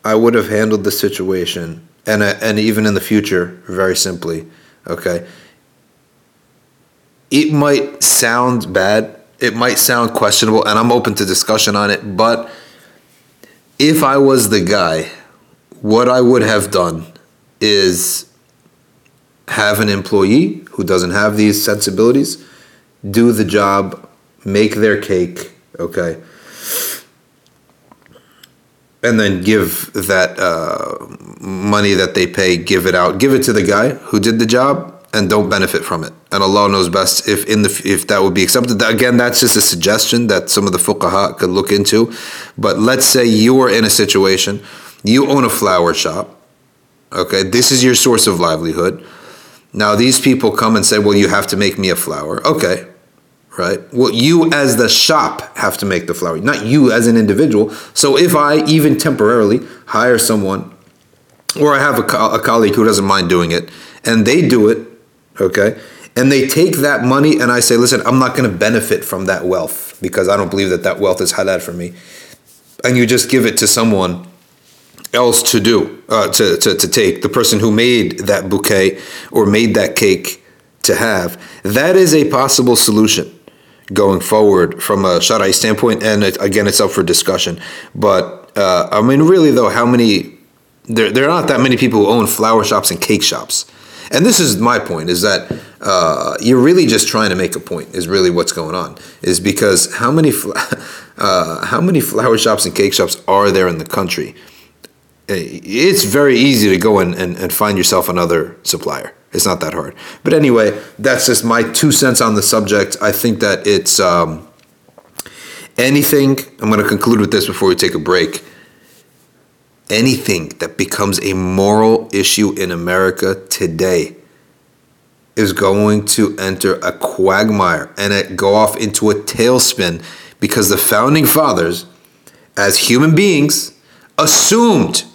I would have handled the situation, and uh, and even in the future, very simply. Okay. It might sound bad. It might sound questionable, and I'm open to discussion on it. But if I was the guy, what I would have done is have an employee who doesn't have these sensibilities do the job, make their cake. Okay and then give that uh, money that they pay, give it out, give it to the guy who did the job, and don't benefit from it. And Allah knows best if in the if that would be accepted. Again, that's just a suggestion that some of the fuqaha could look into. But let's say you are in a situation, you own a flower shop. Okay, this is your source of livelihood. Now these people come and say, "Well, you have to make me a flower." Okay, right? Well, you as the shop have to make the flower, not you as an individual. So if I even temporarily hire someone, or I have a, co- a colleague who doesn't mind doing it, and they do it, okay, and they take that money, and I say, listen, I'm not going to benefit from that wealth because I don't believe that that wealth is halal for me, and you just give it to someone else to do, uh, to, to, to take, the person who made that bouquet or made that cake to have, that is a possible solution going forward from a Shari standpoint. And it, again, it's up for discussion. But uh, I mean, really, though, how many? There, there are not that many people who own flower shops and cake shops. And this is my point: is that uh, you're really just trying to make a point. Is really what's going on. Is because how many uh, how many flower shops and cake shops are there in the country? It's very easy to go and, and, and find yourself another supplier. It's not that hard. But anyway, that's just my two cents on the subject. I think that it's um, anything. I'm going to conclude with this before we take a break. Anything that becomes a moral issue in America today is going to enter a quagmire and it go off into a tailspin because the founding fathers, as human beings, assumed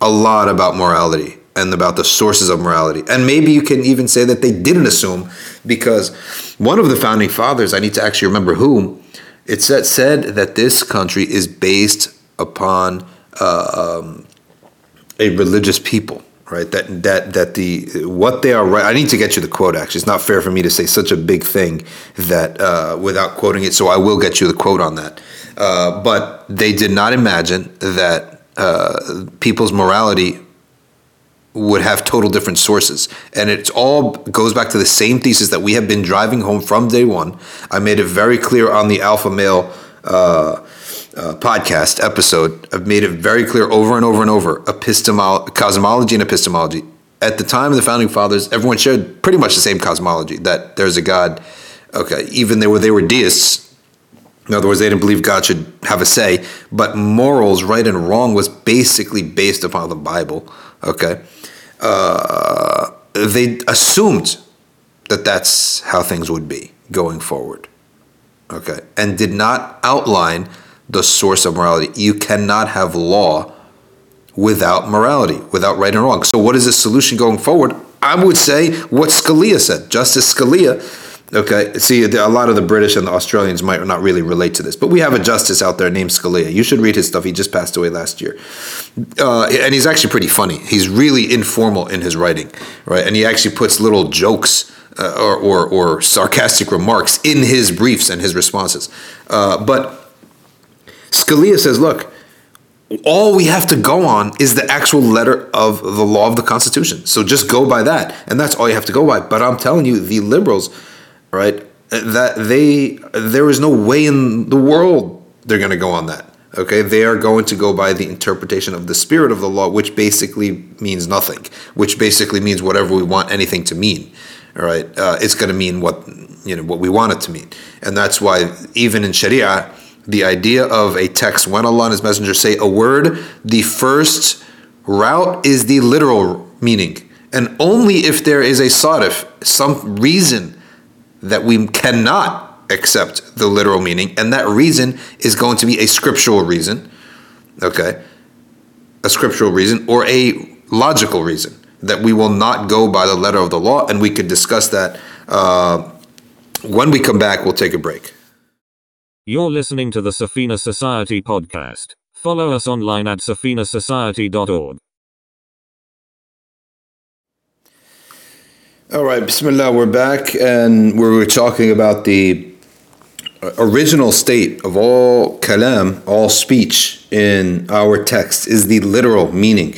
a lot about morality and about the sources of morality. And maybe you can even say that they didn't assume because one of the founding fathers, I need to actually remember whom, it said, said that this country is based upon uh, um, a religious people. Right, that that that the what they are right. I need to get you the quote. Actually, it's not fair for me to say such a big thing that uh, without quoting it. So I will get you the quote on that. Uh, but they did not imagine that uh, people's morality would have total different sources. And it all goes back to the same thesis that we have been driving home from day one. I made it very clear on the Alpha Male uh, uh, podcast episode. I've made it very clear over and over and over cosmology and epistemology. At the time of the founding fathers, everyone shared pretty much the same cosmology that there's a God. Okay, even they were they were deists. In other words, they didn't believe God should have a say, but morals, right and wrong, was basically based upon the Bible. Okay, uh, they assumed that that's how things would be going forward. Okay. And did not outline the source of morality. You cannot have law without morality, without right and wrong. So, what is the solution going forward? I would say what Scalia said. Justice Scalia Okay, see, a lot of the British and the Australians might not really relate to this, but we have a justice out there named Scalia. You should read his stuff. He just passed away last year, uh, and he's actually pretty funny. He's really informal in his writing, right? And he actually puts little jokes uh, or, or, or sarcastic remarks in his briefs and his responses. Uh, but Scalia says, look, all we have to go on is the actual letter of the law of the Constitution. So just go by that, and that's all you have to go by. But I'm telling you, the liberals, right, that they there is no way in the world they're going to go on that. Okay, they are going to go by the interpretation of the spirit of the law, which basically means nothing. Which basically means whatever we want anything to mean. All right, uh, it's going to mean what you know what we want it to mean, and that's why even in Sharia the idea of a text when Allah and His Messenger say a word, the first route is the literal meaning. And only if there is a sarif, some reason that we cannot accept the literal meaning, and that reason is going to be a scriptural reason, okay? A scriptural reason or a logical reason that we will not go by the letter of the law, and we could discuss that uh, when we come back. We'll take a break. You're listening to the Safina Society podcast. Follow us online at safinasociety.org. All right, Bismillah, we're back, and we were talking about the original state of all kalam, all speech in our text is the literal meaning.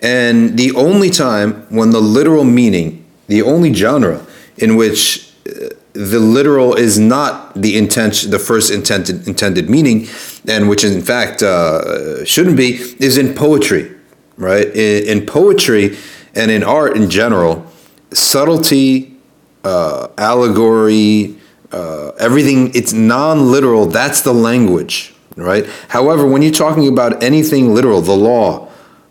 And the only time when the literal meaning, the only genre in which uh, the literal is not the intention, the first intended intended meaning, and which in fact uh, shouldn't be, is in poetry, right? In, in, poetry and in art in general, subtlety, uh, allegory, uh, everything it's non-literal. That's the language, right? However, when you're talking about anything literal, the law,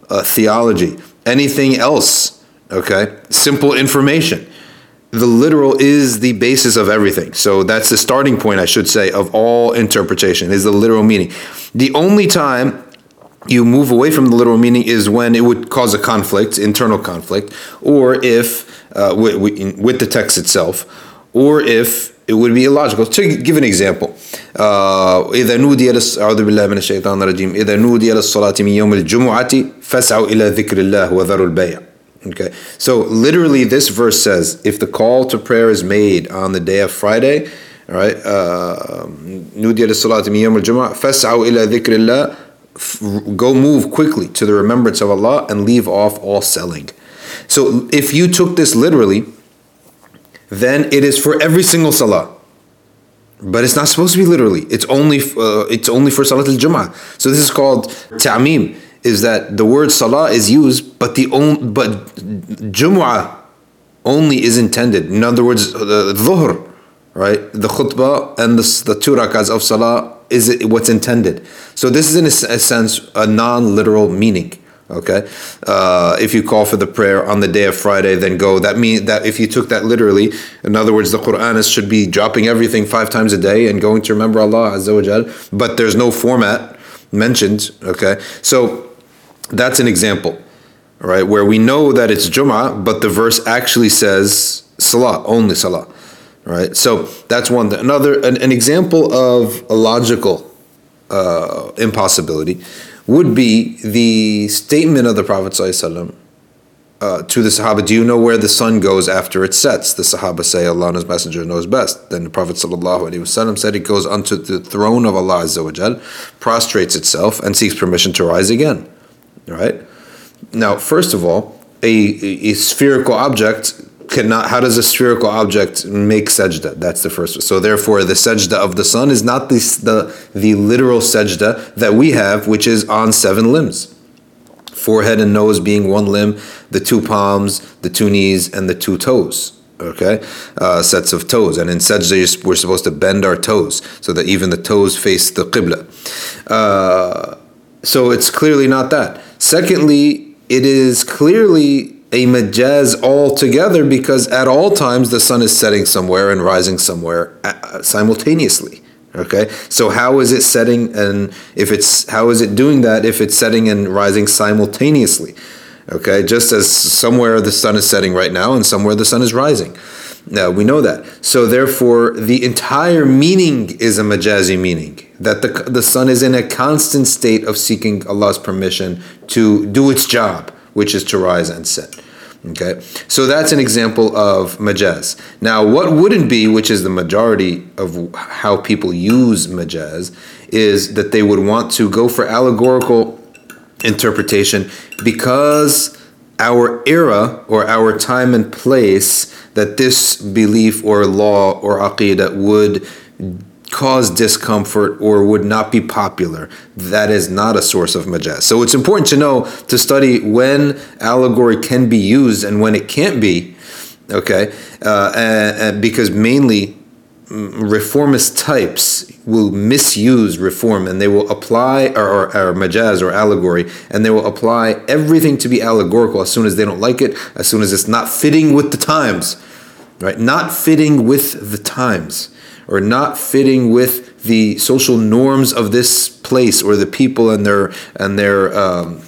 uh, theology, anything else, okay, simple information the literal is the basis of everything. So that's the starting point, I should say, of all interpretation, is the literal meaning. The only time you move away from the literal meaning is when it would cause a conflict, internal conflict, or if, uh, with, with, the text itself, or if it would be illogical. To give an example, إذا نودي أعوذ بالله من الشيطان الرجيم إذا نودي للصلاة من يوم الجمعة فاسعوا إلى ذكر الله وذروا البيع Okay, so literally, this verse says if the call to prayer is made on the day of Friday, all right, نودي للصلاة من يوم الجمعة فاسعوا إلى ذكر الله go move quickly to the remembrance of Allah and leave off all selling. So if you took this literally, then it is for every single salah. But it's not supposed to be literally. It's only uh, it's only for Salat al-Jum'ah. So this is called ta'mim is that the word salah is used, but the on, but jumu'ah only is intended. In other words, the dhuhr, right? The khutbah and the, the two rakats of salah is what's intended. So this is in a, sense a non-literal meaning. Okay, uh, if you call for the prayer on the day of Friday, then go. That means that if you took that literally, in other words, the Quranist should be dropping everything five times a day and going to remember Allah Azza wa Jal, But there's no format mentioned. Okay, so that's an example, right? Where we know that it's Jum'ah, but the verse actually says Salah, only Salah, right? So that's one. Another, an, an example of a logical uh, impossibility would be the statement of the Prophet ﷺ, uh, to the Sahaba, Do you know where the sun goes after it sets? The Sahaba say, Allah and His Messenger knows best. Then the Prophet ﷺ said, It goes unto the throne of Allah, Azza prostrates itself, and seeks permission to rise again. Right? Now, first of all, a, a spherical object cannot how does a spherical object make sajda? That's the first one. so therefore the sajda of the sun is not the, the the literal sajda that we have which is on seven limbs. Forehead and nose being one limb the two palms the two knees and the two toes okay? Uh, sets of toes. And in sajda we're supposed to bend our toes so that even the toes face the qibla. Uh, so it's clearly not that. Secondly, it is clearly a majaz altogether because at all times the sun is setting somewhere and rising somewhere uh, simultaneously. Okay, so how is it setting and if it's how is it doing that if it's setting and rising simultaneously? Okay, just as somewhere the sun is setting right now and somewhere the sun is rising. Now we know that. So therefore, the entire meaning is a majazi meaning that the the sun is in a constant state of seeking Allah's permission to do its job, which is to rise and set. Okay, so that's an example of majaz. Now, what wouldn't be, which is the majority of how people use majaz, is that they would want to go for allegorical interpretation because our era or our time and place that this belief or law or aqidah would cause discomfort or would not be popular. That is not a source of majaz. So it's important to know to study when allegory can be used and when it can't be. Okay, uh, and, and because mainly mm, reformist types will misuse reform and they will apply or, or, majaz or allegory and they will apply everything to be allegorical as soon as they don't like it as soon as it's not fitting with the times right not fitting with the times or not fitting with the social norms of this place or the people and their and their um,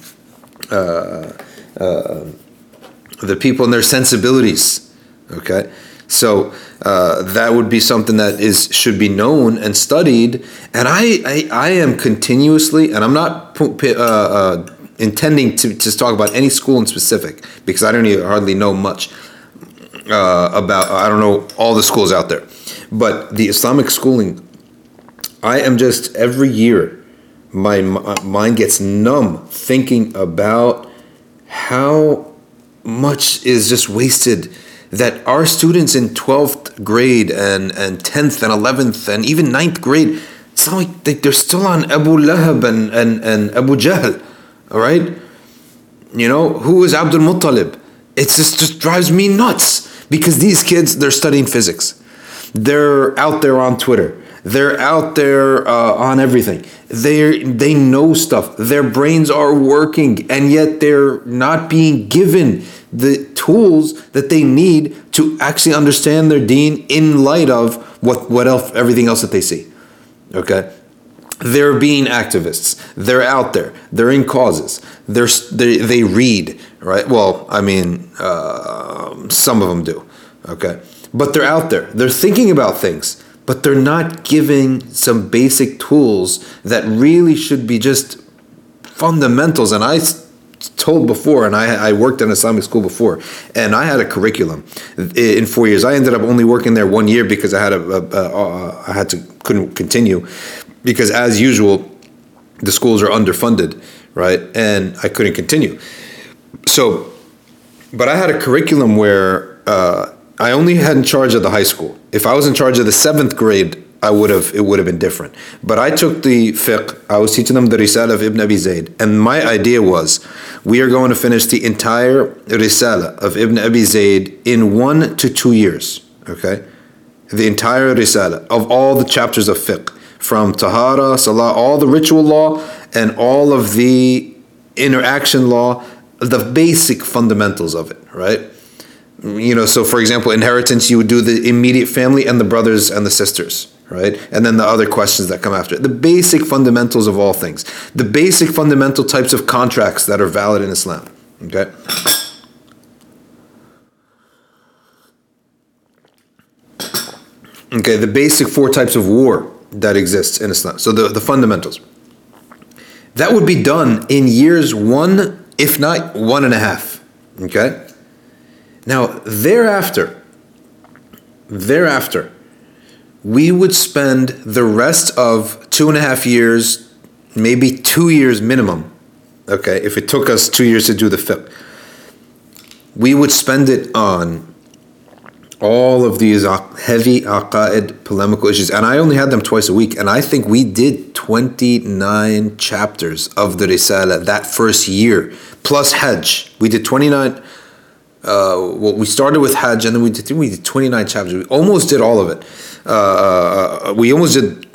uh, uh, the people and their sensibilities. Okay, so uh, that would be something that is should be known and studied. And I I, I am continuously, and I'm not uh, uh, intending to just talk about any school in specific because I don't even hardly know much uh, about. I don't know all the schools out there but the Islamic schooling, I am just every year, my uh, mind gets numb thinking about how much is just wasted that our students in 12th grade and, and 10th and 11th and even 9th grade it's not like they, they're still on Abu Lahab and, and, and Abu Jahl all right? You know who is Abdul Muttalib? It just, just drives me nuts because these kids they're studying physics they're out there on Twitter. They're out there uh, on everything. They they know stuff. Their brains are working, and yet they're not being given the tools that they need to actually understand their deen in light of what what else everything else that they see. Okay, they're being activists. They're out there. They're in causes. They're they they read right. Well, I mean, uh, some of them do. Okay but they're out there. They're thinking about things, but they're not giving some basic tools that really should be just fundamentals. And I told before, and I, I worked in Islamic school before, and I had a curriculum in four years. I ended up only working there one year because I had a, a, a, a I had to couldn't continue because as usual, the schools are underfunded, right? And I couldn't continue. So, but I had a curriculum where. Uh, I only had in charge of the high school. If I was in charge of the seventh grade, I would have it would have been different. But I took the fiqh. I was teaching them the Risala of Ibn Abi Zayd, and my idea was, we are going to finish the entire Risala of Ibn Abi Zayd in one to two years. Okay, the entire Risala of all the chapters of fiqh, from Tahara, Salah, all the ritual law, and all of the interaction law, the basic fundamentals of it. Right you know so for example inheritance you would do the immediate family and the brothers and the sisters right? And then the other questions that come after the basic fundamentals of all things. The basic fundamental types of contracts that are valid in islam okay? Okay the basic four types of war that exists in islam. So the, the fundamentals. That would be done in years one if not one and a half okay now, thereafter, thereafter, we would spend the rest of two and a half years, maybe two years minimum, okay, if it took us two years to do the fiqh, we would spend it on all of these heavy aqaid polemical issues. And I only had them twice a week. And I think we did 29 chapters of the Risala that first year, plus Hajj. We did 29 uh, well, we started with Hajj and then we did, we did 29 chapters. We almost did all of it. Uh, uh, we almost did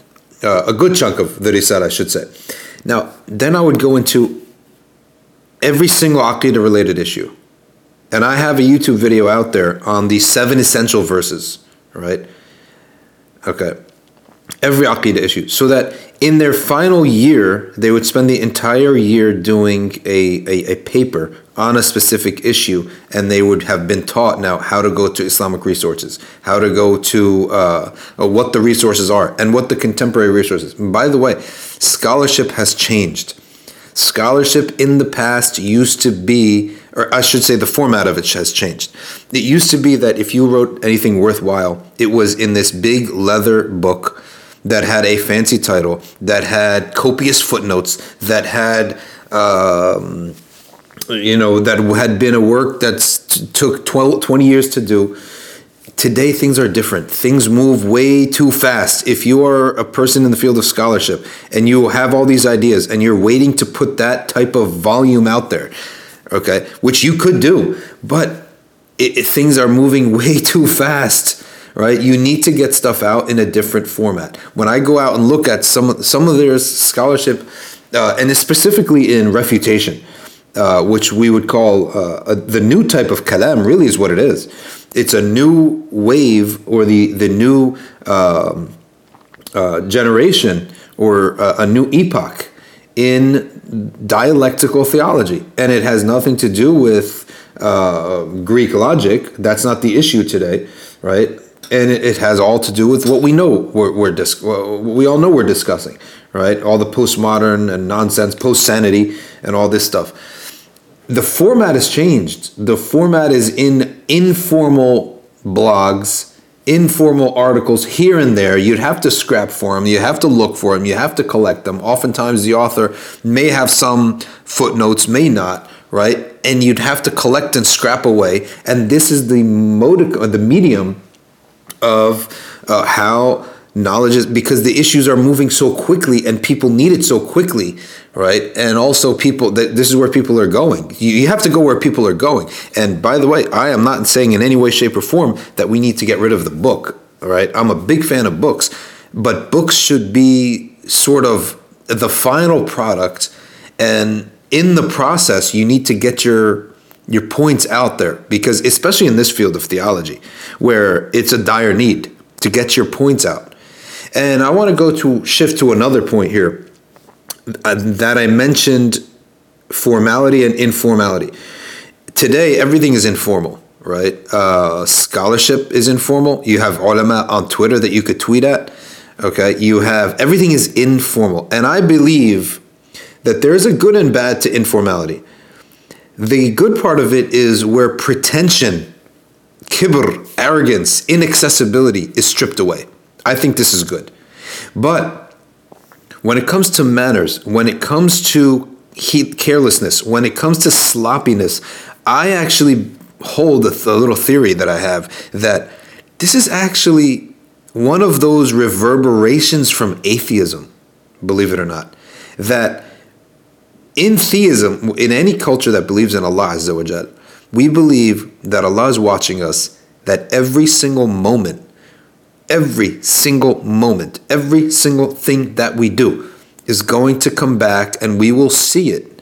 uh, a good chunk of the Risala, I should say. Now, then I would go into every single Aqidah related issue. And I have a YouTube video out there on the seven essential verses, right? Okay. Every Aqidah issue. So that in their final year, they would spend the entire year doing a, a, a, paper on a specific issue, and they would have been taught now how to go to Islamic resources, how to go to uh, uh what the resources are, and what the contemporary resources. And by the way, scholarship has changed. Scholarship in the past used to be or I should say the format of it has changed. It used to be that if you wrote anything worthwhile, it was in this big leather book that had a fancy title, that had copious footnotes, that had, um, you know, that had been a work that took 12, 20 years to do. Today, things are different. Things move way too fast. If you are a person in the field of scholarship and you have all these ideas and you're waiting to put that type of volume out there, okay, which you could do, but it, it, things are moving way too fast right? You need to get stuff out in a different format. When I go out and look at some some of their scholarship, uh, and specifically in refutation, uh, which we would call uh, a, the new type of kalam, really is what it is. It's a new wave or the the new um, uh, generation or uh, a new epoch in dialectical theology, and it has nothing to do with uh, Greek logic. That's not the issue today, right? And it, has all to do with what we know we're, we're dis- we all know we're discussing right? All the postmodern and nonsense post sanity and all this stuff. The format has changed. The format is in informal blogs informal articles here and there. You'd have to scrap for them you have to look for them you have to collect them oftentimes the author may have some footnotes may not right? And you'd have to collect and scrap away. And this is the mode the medium of uh, how knowledge is because the issues are moving so quickly and people need it so quickly right? And also people that this is where people are going. You, you have to go where people are going. And by the way i am not saying in any way shape or form that we need to get rid of the book right? I'm a big fan of books but books should be sort of the final product. And in the process you need to get your your points out there because especially in this field of theology where it's a dire need to get your points out. And i want to go to shift to another point here uh, that i mentioned formality and informality. Today everything is informal right? Uh, scholarship is informal. You have ulama on twitter that you could tweet at okay? You have everything is informal. And i believe that there's a good and bad to informality the good part of it is where pretension, kibr, arrogance, inaccessibility is stripped away. I think this is good. But when it comes to manners, when it comes to heat carelessness, when it comes to sloppiness, I actually hold a, th- a little theory that I have that this is actually one of those reverberations from atheism, believe it or not, that in theism, in any culture that believes in Allah Azza we believe that Allah is watching us, that every single moment, every single moment, every single thing that we do is going to come back and we will see it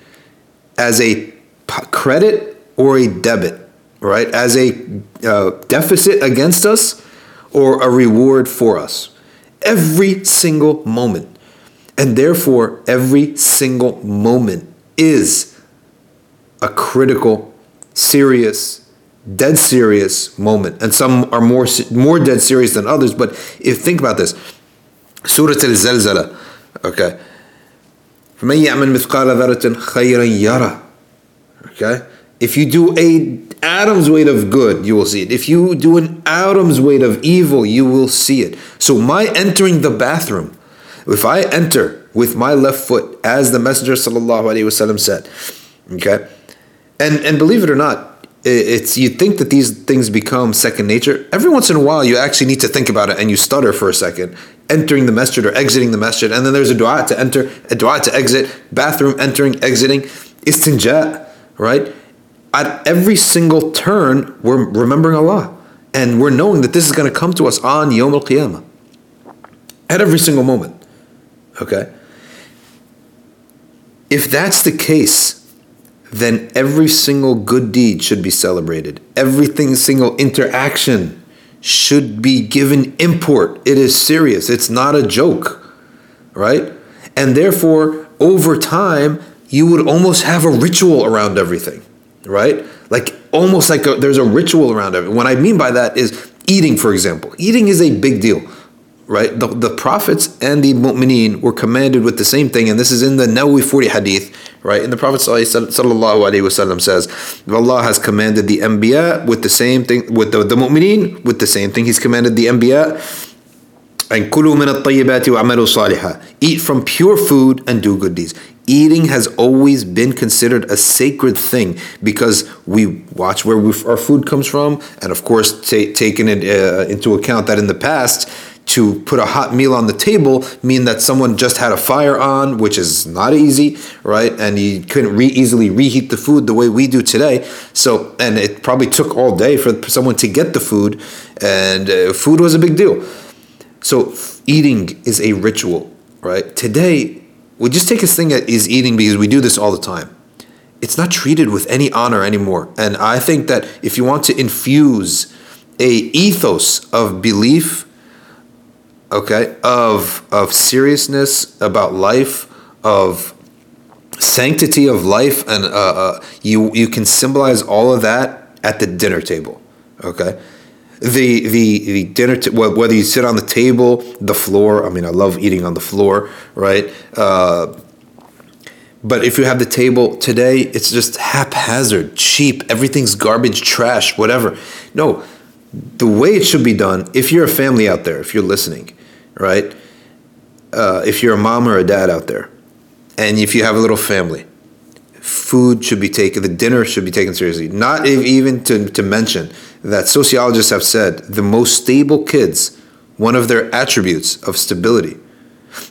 as a credit or a debit, right? As a uh, deficit against us or a reward for us. Every single moment. And therefore, every single moment is a critical, serious, dead serious moment. And some are more, more dead serious than others. But if think about this Surah Al Zalzala, okay. فمن يعمل مثقال ذرة خيرا يرى okay if you do a atom's weight of good you will see it if you do an atom's weight of evil you will see it so my entering the bathroom if I enter with my left foot, as the Messenger وسلم, said, okay, and and believe it or not, it's you think that these things become second nature. Every once in a while, you actually need to think about it, and you stutter for a second, entering the masjid or exiting the masjid, and then there's a du'a to enter, a du'a to exit, bathroom entering, exiting, istinja, right? At every single turn, we're remembering Allah, and we're knowing that this is going to come to us on Yom Al Qiyamah. At every single moment. Okay? If that's the case, then every single good deed should be celebrated. Everything single interaction should be given import. It is serious. It's not a joke. Right? And therefore, over time, you would almost have a ritual around everything. Right? Like almost like a, there's a ritual around it. What I mean by that is eating, for example. Eating is a big deal. Right? The, the prophets and the mu'mineen were commanded with the same thing, and this is in the Nawawi 40 hadith, right? And the Prophet sallallahu alaihi wasallam says, Allah has commanded the anbiya with the same thing, with the, the mu'mineen with the same thing. He's commanded the anbiya and kulu min at-tayyibati wa'malu salihah. Eat from pure food and do good deeds. Eating has always been considered a sacred thing because we watch where we, our food comes from, and of course, ta- taking it uh, into account that in the past, to put a hot meal on the table mean that someone just had a fire on, which is not easy, right? And you couldn't re- easily reheat the food the way we do today. So, and it probably took all day for someone to get the food, and uh, food was a big deal. So, eating is a ritual, right? Today, we just take this thing that is eating because we do this all the time. It's not treated with any honor anymore. And I think that if you want to infuse a ethos of belief okay, of of seriousness about life, of sanctity of life, and uh, uh, you you can symbolize all of that at the dinner table, okay. The, the the dinner t- whether you sit on the table the floor I mean I love eating on the floor right uh, but if you have the table today, it's just haphazard, cheap, everything's garbage, trash, whatever. No, the way it should be done, if you're a family out there, if you're listening, right? Uh, if you're a mom or a dad out there, and if you have a little family, food should be taken, the dinner should be taken seriously. Not even to, to mention that sociologists have said the most stable kids, one of their attributes of stability,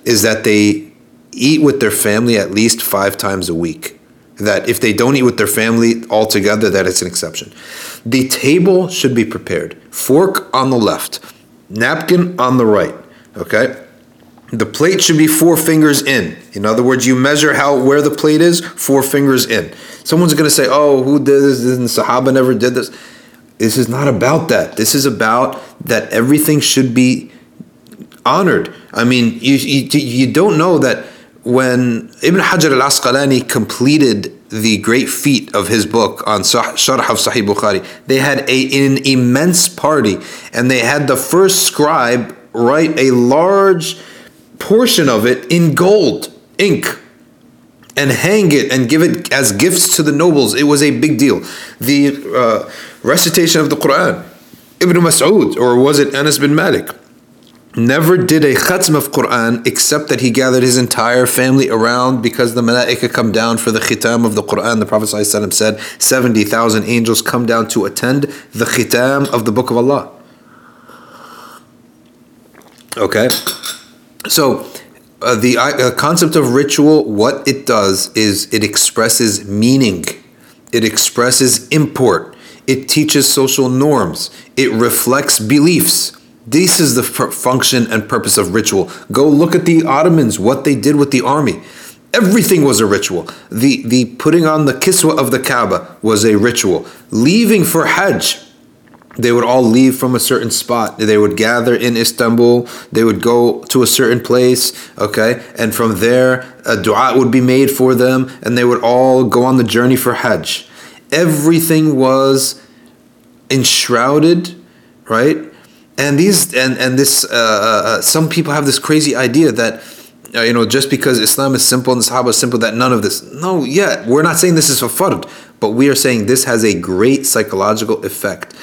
is that they eat with their family at least five times a week. That if they don't eat with their family altogether, that it's an exception. The table should be prepared. Fork on the left, napkin on the right Okay? The plate should be four fingers in. In other words, you measure how where the plate is, four fingers in. Someone's going to say, "Oh, who did this? And Sahaba never did this." This is not about that. This is about that everything should be honored. I mean, you you, you don't know that when Ibn Hajar al Asqalani completed the great feat of his book on Sharh of Sahih Bukhari, they had a, an immense party and they had the first scribe write a large portion of it in gold, ink, and hang it and give it as gifts to the nobles. It was a big deal. The uh, recitation of the Quran, Ibn Mas'ud, or was it Anas bin Malik? Never did a khatm of Quran except that he gathered his entire family around because the malaika come down for the khitam of the Quran. The Prophet ﷺ said 70,000 angels come down to attend the khitam of the Book of Allah. Okay, so uh, the uh, concept of ritual, what it does is it expresses meaning, it expresses import, it teaches social norms, it reflects beliefs. This is the function and purpose of ritual. Go look at the Ottomans, what they did with the army. Everything was a ritual. The, the putting on the kiswa of the Kaaba was a ritual. Leaving for Hajj they would all leave from a certain spot. They would gather in Istanbul. They would go to a certain place, okay? And from there, a dua would be made for them, and they would all go on the journey for Hajj. Everything was enshrouded, right? And these and and this, uh, uh, uh some people have this crazy idea that uh, you know, just because Islam is simple and the Sahaba is simple, that none of this. No, yeah, we're not saying this is a fard, but we are saying this has a great psychological effect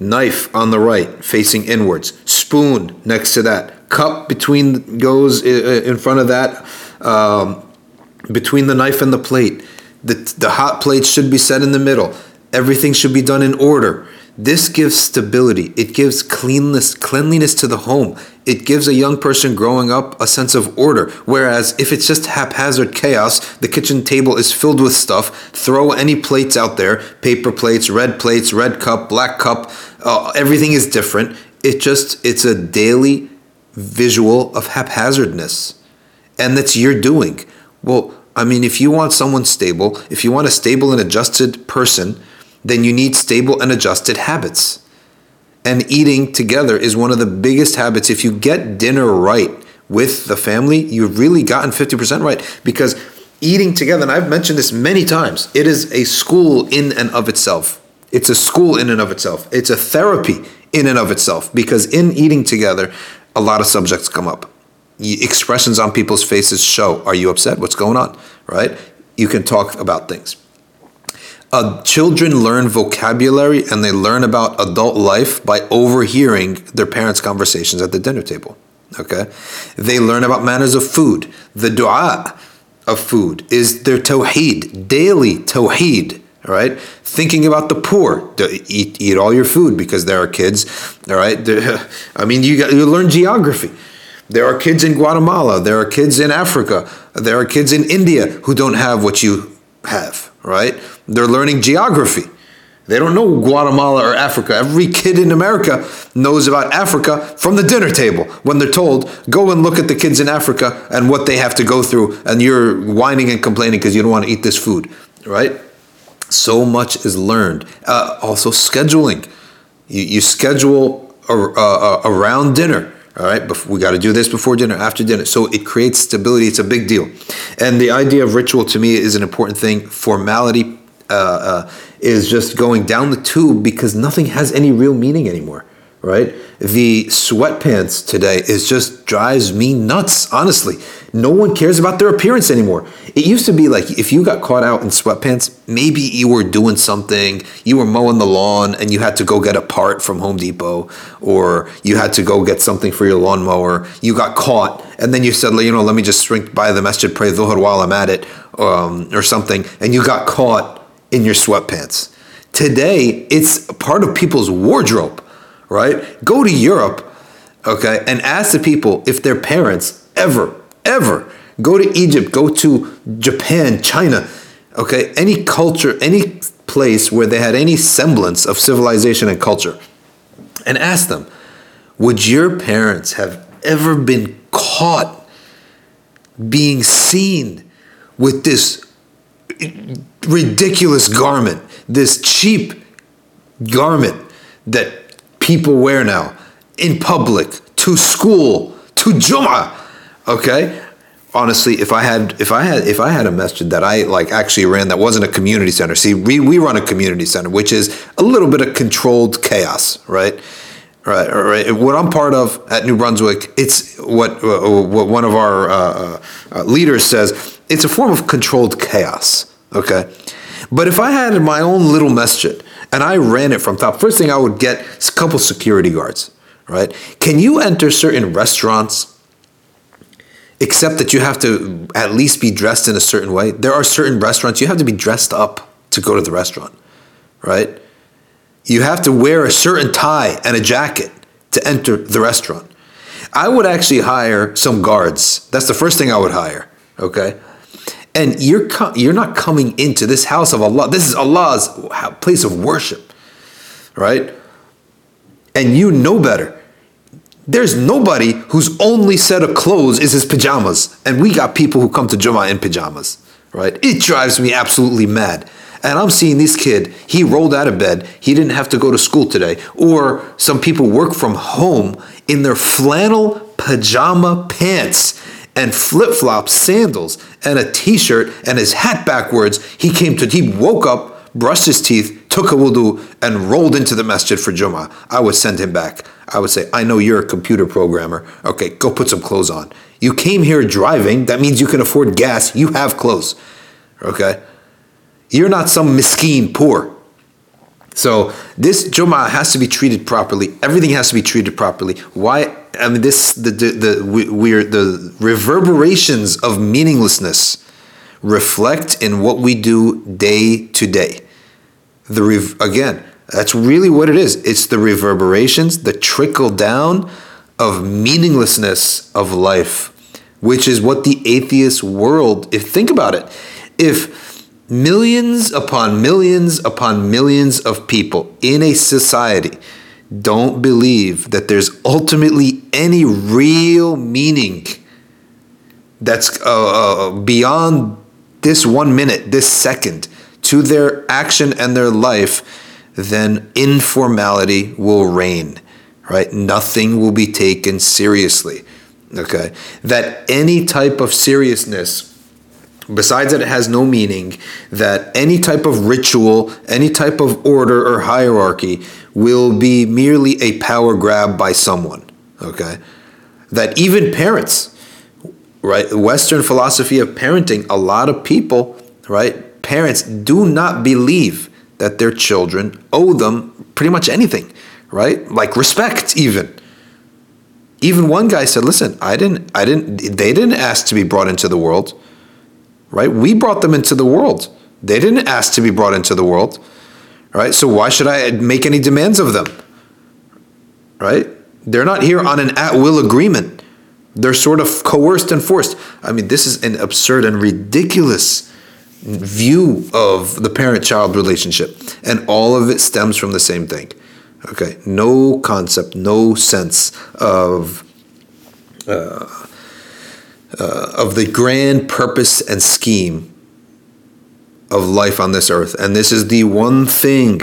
knife on the right facing inwards spoon next to that cup between goes in front of that um, between the knife and the plate. The, the hot plate should be set in the middle. Everything should be done in order this gives stability. It gives cleanliness, cleanliness to the home. It gives a young person growing up a sense of order. Whereas if it's just haphazard chaos, the kitchen table is filled with stuff. Throw any plates out there paper plates, red plates, red cup, black cup. Uh, everything is different. It just, it's a daily visual of haphazardness. And that's your doing. Well, I mean, if you want someone stable, if you want a stable and adjusted person, then you need stable and adjusted habits. And eating together is one of the biggest habits. If you get dinner right with the family, you've really gotten 50% right because eating together, and I've mentioned this many times, it is a school in and of itself. It's a school in and of itself. It's a therapy in and of itself because in eating together, a lot of subjects come up. Expressions on people's faces show, are you upset? What's going on? Right? You can talk about things. Uh, children learn vocabulary and they learn about adult life by overhearing their parents' conversations at the dinner table. Okay? They learn about manners of food. The dua of food is their tawheed, daily tawheed. All right, thinking about the poor, eat eat all your food because there are kids. All right, I mean you got, you learn geography. There are kids in Guatemala. There are kids in Africa. There are kids in India who don't have what you have. Right? They're learning geography. They don't know Guatemala or Africa. Every kid in America knows about Africa from the dinner table when they're told, go and look at the kids in Africa and what they have to go through, and you're whining and complaining because you don't want to eat this food, right? So much is learned. Uh, also, scheduling. You, you schedule a, uh, around dinner. All right, we got to do this before dinner, after dinner. So it creates stability. It's a big deal. And the idea of ritual to me is an important thing. Formality uh, uh, is just going down the tube because nothing has any real meaning anymore, right? The sweatpants today is just drives me nuts, honestly. No one cares about their appearance anymore. It used to be like if you got caught out in sweatpants, maybe you were doing something, you were mowing the lawn and you had to go get a part from Home Depot or you had to go get something for your lawnmower. You got caught and then you said, you know, let me just shrink by the masjid, pray dhuhr while I'm at it um, or something, and you got caught in your sweatpants. Today, it's part of people's wardrobe, right? Go to Europe, okay, and ask the people if their parents ever, ever go to Egypt, go to Japan, China, okay, any culture, any place where they had any semblance of civilization and culture, and ask them, would your parents have ever been caught being seen with this ridiculous garment, this cheap garment that people wear now in public, to school, to Jum'ah. Okay? Honestly, if I had if I had if I had a masjid that I like actually ran that wasn't a community center. See, we, we run a community center, which is a little bit of controlled chaos, right? Right, right. What I'm part of at New Brunswick, it's what uh, what one of our uh, uh, leaders says. It's a form of controlled chaos. Okay, but if I had my own little masjid and I ran it from top, first thing I would get is a couple security guards. Right? Can you enter certain restaurants? Except that you have to at least be dressed in a certain way. There are certain restaurants you have to be dressed up to go to the restaurant, right? You have to wear a certain tie and a jacket to enter the restaurant. I would actually hire some guards. That's the first thing I would hire. Okay, and you're you're not coming into this house of Allah. This is Allah's place of worship, right? And you know better. There's nobody whose only set of clothes is his pajamas, and we got people who come to Jummah in pajamas, right? It drives me absolutely mad. And I'm seeing this kid, he rolled out of bed, he didn't have to go to school today. Or some people work from home in their flannel pajama pants and flip flops, sandals, and a t shirt and his hat backwards. He came to, he woke up, brushed his teeth, took a wudu, and rolled into the masjid for Jummah. I would send him back. I would say, I know you're a computer programmer. Okay, go put some clothes on. You came here driving, that means you can afford gas, you have clothes. Okay? You're not some miskeen poor. So this Jummah has to be treated properly. Everything has to be treated properly. Why? I mean, this the the, the we- we're the reverberations of meaninglessness reflect in what we do day to day. The rev- again, that's really what it is. It's the reverberations, the trickle down of meaninglessness of life, which is what the atheist world. If think about it, if millions upon millions upon millions of people in a society don't believe that there's ultimately any real meaning that's uh, uh, beyond this one minute, this second, to their action and their life, then informality will reign, right? Nothing will be taken seriously, okay? That any type of seriousness besides that it has no meaning that any type of ritual any type of order or hierarchy will be merely a power grab by someone okay that even parents, right, Western philosophy of parenting, a lot of people, right, parents do not believe that their children owe them pretty much anything, right? Like respect, even. Even one guy said, "Listen, I didn't, I didn't, they didn't ask to be brought into the world, right? We brought them into the world. They didn't ask to be brought into the world, right? So why should I make any demands of them, right? They're not here on an at-will agreement. They're sort of coerced and forced. I mean, this is an absurd and ridiculous." view of the parent child relationship. And all of it stems from the same thing. Okay, no concept, no sense of. Uh, uh, of the grand purpose and scheme of life on this earth. And this is the one thing,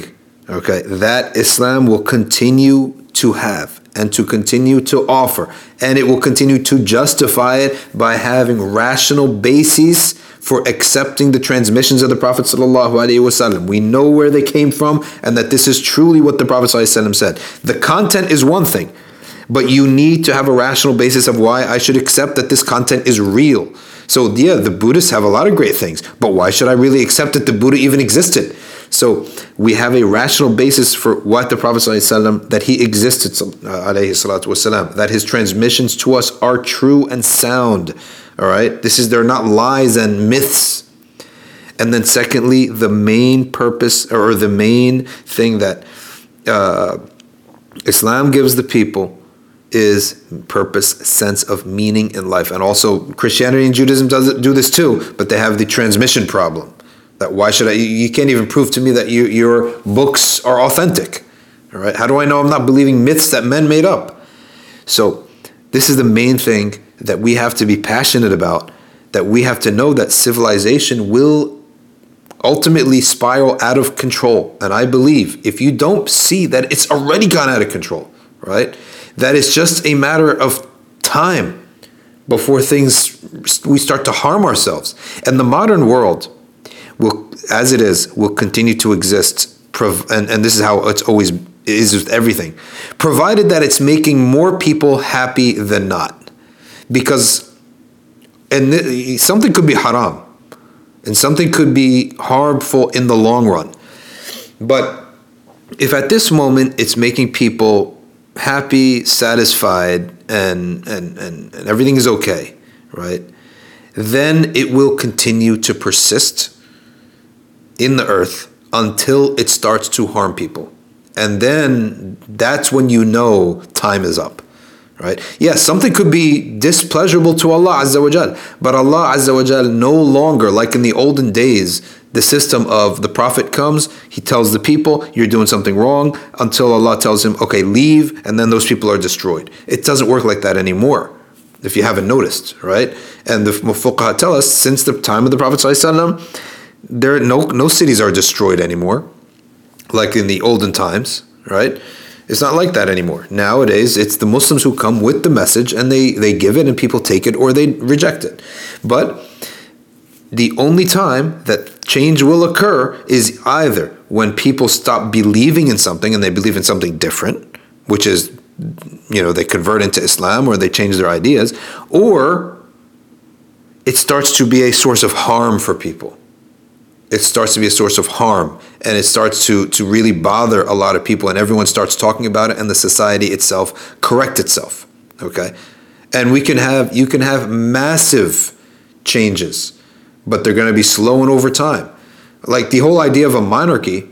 okay, that Islam will continue to have and to continue to offer. And it will continue to justify it by having rational bases for accepting the transmissions of the Prophet. We know where they came from and that this is truly what the Prophet said. The content is one thing, but you need to have a rational basis of why I should accept that this content is real. So, yeah, the Buddhists have a lot of great things, but why should I really accept that the Buddha even existed? So we have a rational basis for what the Prophet ﷺ, that he existed, والسلام, that his transmissions to us are true and sound. All right, this is they're not lies and myths. And then secondly, the main purpose or the main thing that uh, Islam gives the people is purpose, sense of meaning in life. And also Christianity and Judaism does do this too, but they have the transmission problem. that why should I you can't even prove to me that you, your books are authentic. All right? How do I know I'm not believing myths that men made up? So this is the main thing that we have to be passionate about, that we have to know that civilization will ultimately spiral out of control. And I believe if you don't see that it's already gone out of control, right? That it's just a matter of time before things we start to harm ourselves. And the modern world will as it is will continue to exist and, and this is how it's always is with everything provided that it's making more people happy than not because and th- something could be haram and something could be harmful in the long run. But if at this moment it's making people happy, satisfied, and, and, and, and everything is okay, right? Then it will continue to persist in the earth until it starts to harm people. And then that's when you know time is up right? Yes, something could be displeasurable to Allah Azza wa Jal, but Allah Azza wa Jal no longer, like in the olden days, the system of the Prophet comes, he tells the people, you're doing something wrong, until Allah tells him, okay, leave, and then those people are destroyed. It doesn't work like that anymore, if you haven't noticed, right? And the Mufuqaha tell us, since the time of the Prophet there no, no cities are destroyed anymore, like in the olden times, right? It's not like that anymore. Nowadays, it's the Muslims who come with the message and they, they give it and people take it or they reject it. But the only time that change will occur is either when people stop believing in something and they believe in something different, which is, you know, they convert into Islam or they change their ideas, or it starts to be a source of harm for people it starts to be a source of harm and it starts to to really bother a lot of people and everyone starts talking about it and the society itself correct itself okay? And we can have you can have massive changes but they're going to be slow and over time. Like the whole idea of a monarchy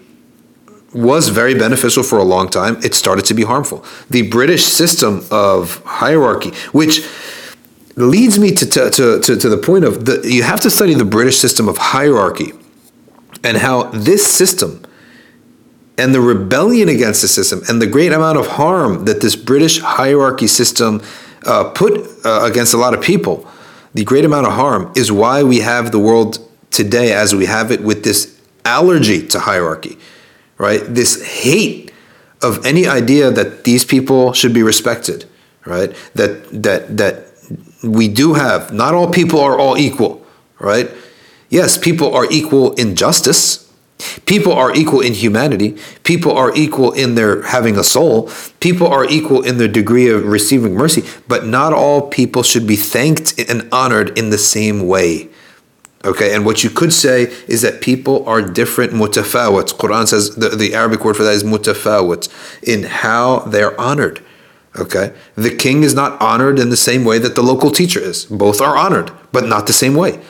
was very beneficial for a long time. It started to be harmful. The british system of hierarchy which leads me to, to, to, to, the point of the, you have to study the british system of hierarchy and how this system and the rebellion against the system and the great amount of harm that this British hierarchy system uh, put uh, against a lot of people, the great amount of harm is why we have the world today as we have it with this allergy to hierarchy, right? This hate of any idea that these people should be respected, right? That that that we do have. Not all people are all equal, right? Yes, people are equal in justice, People are equal in humanity. People are equal in their having a soul. People are equal in their degree of receiving mercy. But not all people should be thanked and honored in the same way. Okay, and what you could say is that people are different mutafawat. Quran says the, the Arabic word for that is mutafawat in how they're honored. Okay, the king is not honored in the same way that the local teacher is. Both are honored, but not the same way.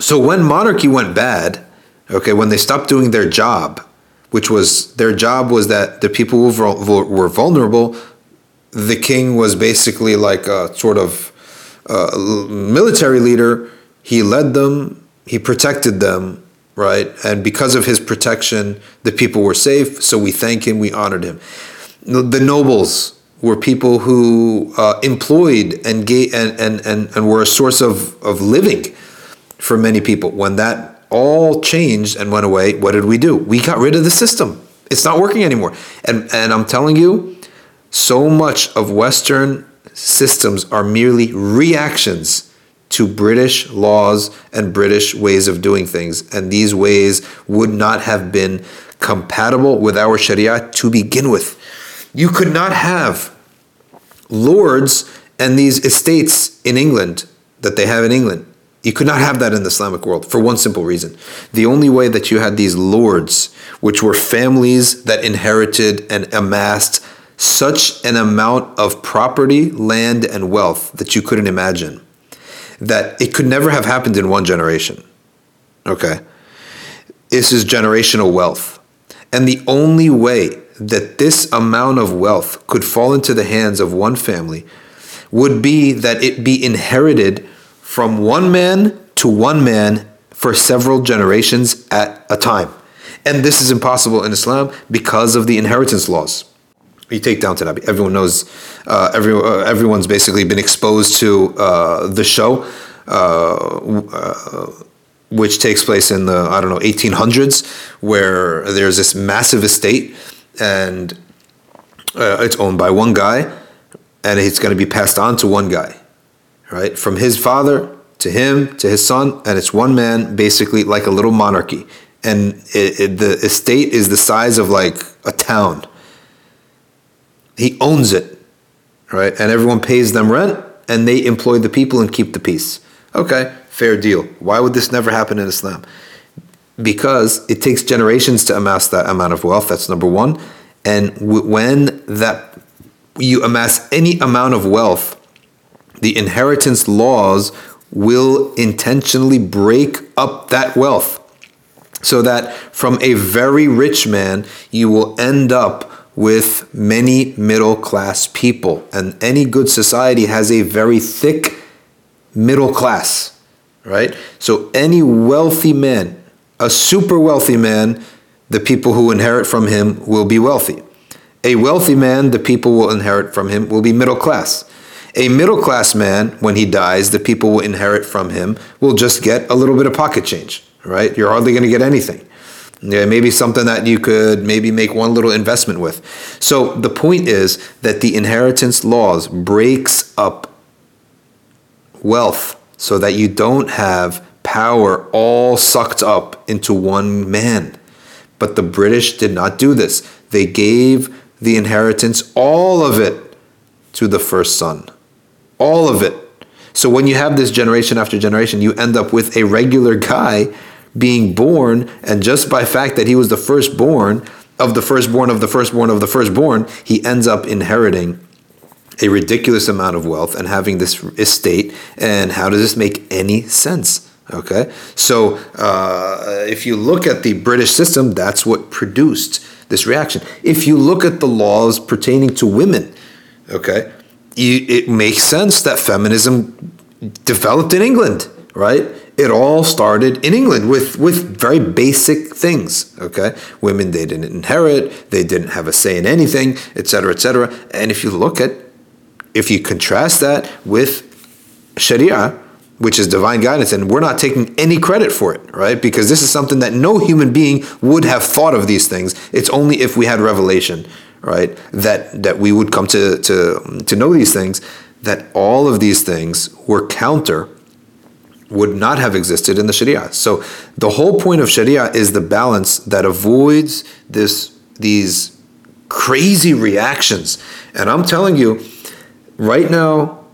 So when monarchy went bad, okay, when they stopped doing their job, which was their job was that the people who were vulnerable, the king was basically like a sort of uh, military leader. He led them, he protected them, right? And because of his protection, the people were safe. So we thank him, we honored him. The nobles were people who uh, employed and, and, and, and, and were a source of, of living for many people. When that all changed and went away, what did we do? We got rid of the system. It's not working anymore. And, and I'm telling you, so much of Western systems are merely reactions to British laws and British ways of doing things. And these ways would not have been compatible with our Sharia to begin with. You could not have lords and these estates in England that they have in England you could not have that in the Islamic world for one simple reason. The only way that you had these lords, which were families that inherited and amassed such an amount of property, land, and wealth that you couldn't imagine, that it could never have happened in one generation. Okay? This is generational wealth. And the only way that this amount of wealth could fall into the hands of one family would be that it be inherited from one man to one man for several generations at a time. And this is impossible in Islam because of the inheritance laws. You take Downton Abbey. Everyone knows. Uh, every, uh, everyone's basically been exposed to uh, the show, uh, uh, which takes place in the I don't know 1800s, where there's this massive estate, and uh, it's owned by one guy, and it's going to be passed on to one guy right? From his father to him to his son, and it's one man, basically like a little monarchy. And it, it, the estate is the size of like a town. He owns it, right? And everyone pays them rent, and they employ the people and keep the peace. Okay, fair deal. Why would this never happen in Islam? Because it takes generations to amass that amount of wealth. That's number one. And when that you amass any amount of wealth the inheritance laws will intentionally break up that wealth so that from a very rich man you will end up with many middle class people. And any good society has a very thick middle class right? So any wealthy man a super wealthy man the people who inherit from him will be wealthy. A wealthy man the people will inherit from him will be middle class a middle class man, when he dies, the people will inherit from him will just get a little bit of pocket change, right? You're hardly going to get anything. Yeah, maybe something that you could maybe make one little investment with. So the point is that the inheritance laws breaks up wealth so that you don't have power all sucked up into one man. But the British did not do this. They gave the inheritance, all of it, to the first son all of it. So when you have this generation after generation, you end up with a regular guy being born, and just by fact that he was the firstborn of the firstborn of the firstborn of the firstborn, he ends up inheriting a ridiculous amount of wealth and having this estate. And how does this make any sense? Okay, so uh, if you look at the British system, that's what produced this reaction. If you look at the laws pertaining to women, okay, you, it makes sense that feminism developed in England, right? It all started in England with, with very basic things, okay? Women, they didn't inherit, they didn't have a say in anything, etc., etc. And if you look at, if you contrast that with Sharia, which is divine guidance, and we're not taking any credit for it, right? Because this is something that no human being would have thought of these things. It's only if we had revelation, right? That that we would come to to to know these things. That all of these things were counter would not have existed in the Sharia. So the whole point of Sharia is the balance that avoids this these crazy reactions. And I'm telling you, right now,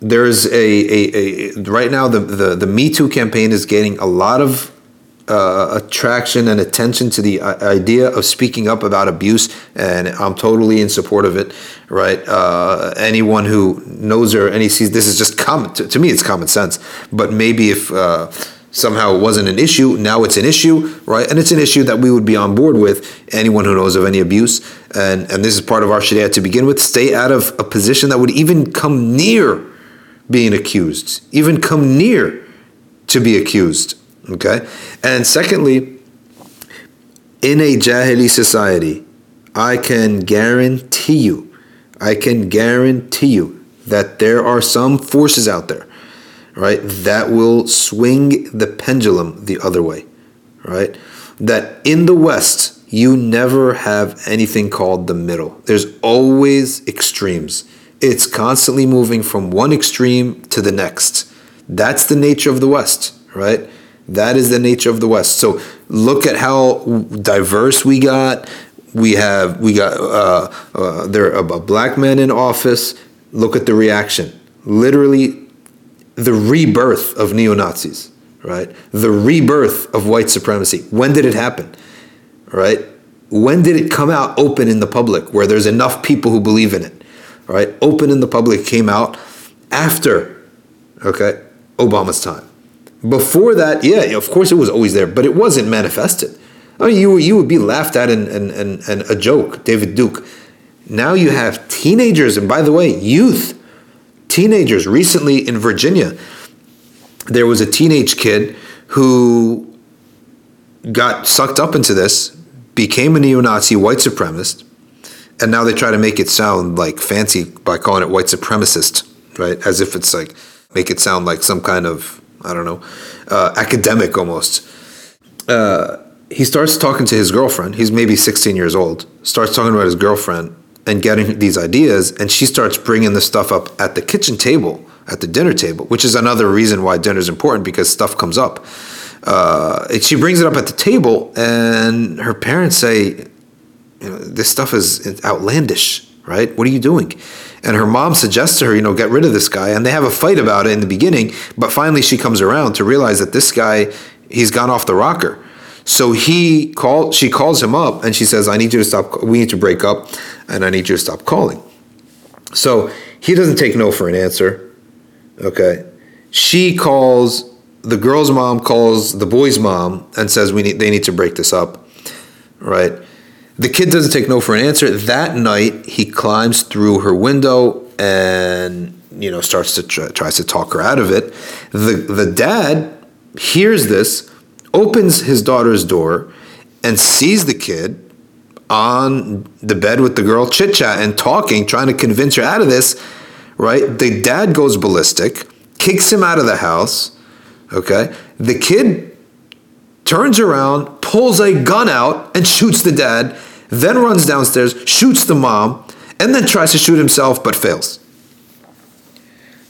there's a, a, a right now the, the, the Me Too campaign is getting a lot of uh, attraction and attention to the uh, idea of speaking up about abuse, and I'm totally in support of it. Right? Uh, anyone who knows or any sees this is just common to, to me. It's common sense. But maybe if uh, somehow it wasn't an issue, now it's an issue, right? And it's an issue that we would be on board with. Anyone who knows of any abuse, and and this is part of our sharia to begin with. Stay out of a position that would even come near being accused, even come near to be accused Okay? And secondly, in a Jahili society, I can guarantee you, I can guarantee you that there are some forces out there, right, that will swing the pendulum the other way, right? That in the West, you never have anything called the middle. There's always extremes. It's constantly moving from one extreme to the next. That's the nature of the West, right? That is the nature of the West. So look at how diverse we got. We have we got uh, uh, there a, black man in office. Look at the reaction. Literally, the rebirth of neo Nazis. Right, the rebirth of white supremacy. When did it happen? Right, when did it come out open in the public where there's enough people who believe in it? Right, open in the public came out after, okay, Obama's time. Before that, yeah, of course it was always there, but it wasn't manifested. I mean, you, you would be laughed at and, and, and, and a joke, David Duke. Now you have teenagers, and by the way, youth, teenagers. Recently in Virginia, there was a teenage kid who got sucked up into this, became a neo Nazi white supremacist, and now they try to make it sound like fancy by calling it white supremacist, right? As if it's like, make it sound like some kind of I don't know, uh, academic almost. Uh, he starts talking to his girlfriend. He's maybe 16 years old. Starts talking about his girlfriend and getting these ideas, and she starts bringing the stuff up at the kitchen table, at the dinner table, which is another reason why dinner is important because stuff comes up. Uh, she brings it up at the table, and her parents say, you know, this stuff is outlandish, right? What are you doing? And her mom suggests to her, you know, get rid of this guy. And they have a fight about it in the beginning, but finally she comes around to realize that this guy, he's gone off the rocker. So he call, she calls him up and she says, I need you to stop, we need to break up and I need you to stop calling. So he doesn't take no for an answer. Okay. She calls, the girl's mom calls the boy's mom and says we need, they need to break this up. Right. The kid doesn't take no for an answer. That night, he climbs through her window and you know starts to tries to talk her out of it. The the dad hears this, opens his daughter's door, and sees the kid on the bed with the girl chit chat and talking, trying to convince her out of this. Right? The dad goes ballistic, kicks him out of the house. Okay, the kid turns around, pulls a gun out, and shoots the dad then runs downstairs, shoots the mom, and then tries to shoot himself but fails.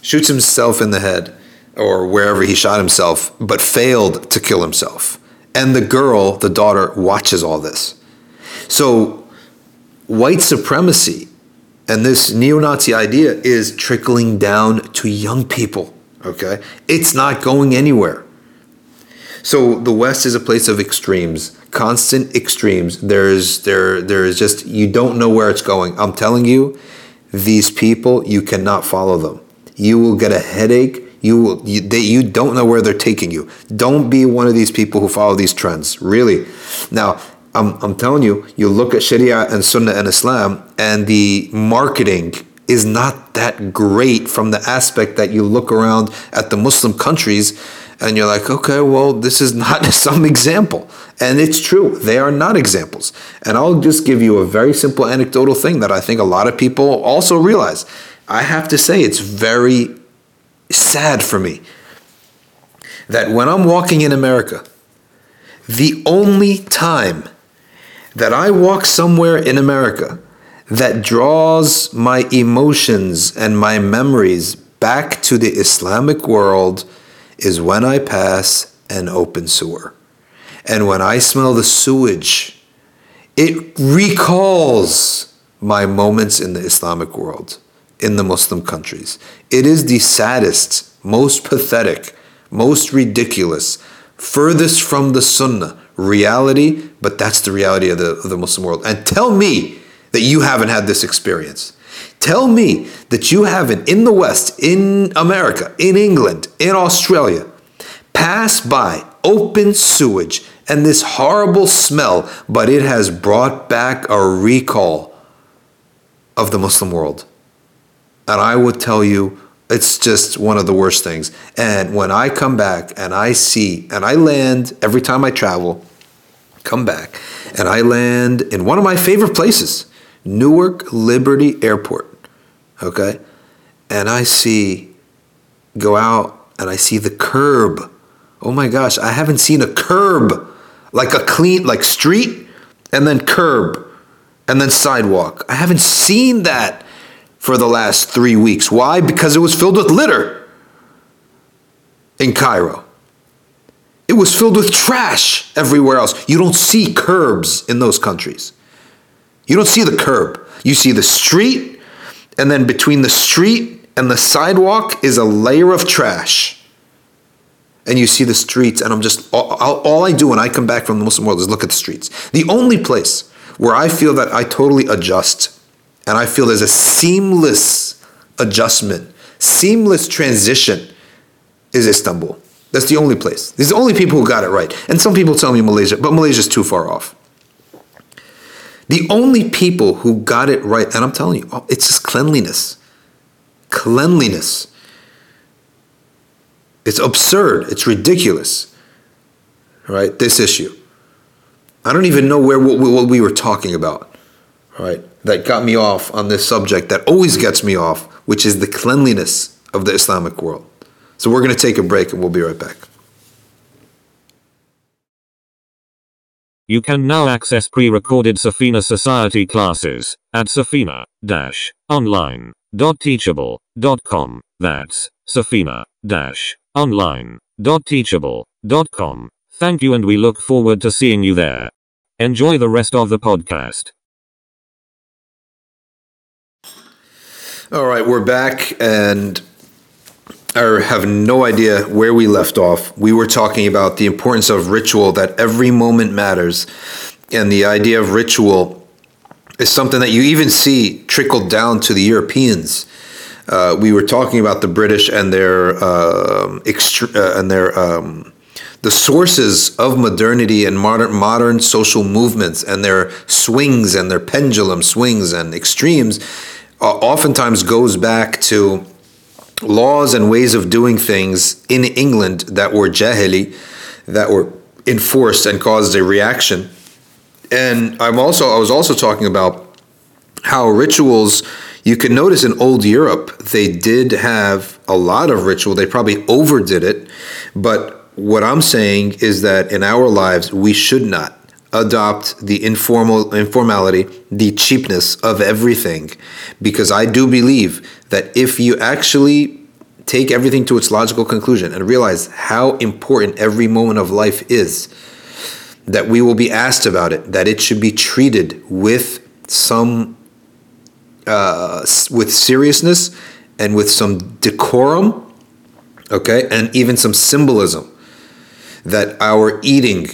Shoots himself in the head or wherever he shot himself, but failed to kill himself. And the girl, the daughter, watches all this. So, white supremacy and this neo Nazi idea is trickling down to young people. Okay? It's not going anywhere. So the West is a place of extremes, constant extremes. There's there there is just you don't know where it's going. I'm telling you, these people you cannot follow them. You will get a headache. You will you, they, you don't know where they're taking you. Don't be one of these people who follow these trends. Really. Now, I'm, I'm telling you, you look at Sharia and Sunnah and Islam, and the marketing is not that great from the aspect that you look around at the Muslim countries and you're like, okay, well, this is not some example. And it's true, they are not examples. And I'll just give you a very simple anecdotal thing that I think a lot of people also realize. I have to say, it's very sad for me that when I'm walking in America, the only time that I walk somewhere in America that draws my emotions and my memories back to the Islamic world is when I pass an open sewer. And when I smell the sewage, it recalls my moments in the Islamic world, in the Muslim countries. It is the saddest, most pathetic, most ridiculous, furthest from the Sunnah reality, but that's the reality of the, of the Muslim world. And tell me that you haven't had this experience. Tell me that you haven't in the West, in America, in England, in Australia, passed by open sewage and this horrible smell, but it has brought back a recall of the Muslim world. And I would tell you, it's just one of the worst things. And when I come back and I see, and I land every time I travel, come back, and I land in one of my favorite places, Newark Liberty Airport. Okay? And I see, go out and I see the curb. Oh my gosh, I haven't seen a curb like a clean, like street and then curb and then sidewalk. I haven't seen that for the last three weeks. Why? Because it was filled with litter in Cairo. It was filled with trash everywhere else. You don't see curbs in those countries. You don't see the curb. You see the street, and then between the street and the sidewalk is a layer of trash. And you see the streets, and I'm just, all, all I do when I come back from the Muslim world is look at the streets. The only place where I feel that I totally adjust and I feel there's a seamless adjustment, seamless transition is Istanbul. That's the only place. These are the only people who got it right. And some people tell me Malaysia, but Malaysia's too far off. The only people who got it right, and I'm telling you, oh, it's just cleanliness. Cleanliness. It's absurd. It's ridiculous. Right? This issue. I don't even know where what, what we were talking about. Right? That got me off on this subject that always gets me off, which is the cleanliness of the Islamic world. So we're going to take a break and we'll be right back. You can now access pre-recorded Safina Society classes at safina-online.teachable.com. That's safina-online.teachable.com. Thank you and we look forward to seeing you there. Enjoy the rest of the podcast. All right, we're back and I have no idea where we left off. We were talking about the importance of ritual, that every moment matters. And the idea of ritual is something that you even see trickled down to the Europeans. Uh, we were talking about the British and their um, extre- uh, and their um, the sources of modernity and modern modern social movements and their swings and their pendulum swings and extremes uh, oftentimes goes back to laws and ways of doing things in England that were jahili, that were enforced and caused a reaction. And I'm also I was also talking about how rituals you can notice in old Europe they did have a lot of ritual. They probably overdid it, but what I'm saying is that in our lives we should not adopt the informal informality, the cheapness of everything because I do believe that if you actually take everything to its logical conclusion and realize how important every moment of life is, that we will be asked about it, that it should be treated with some uh, with seriousness and with some decorum, okay, and even some symbolism. That our eating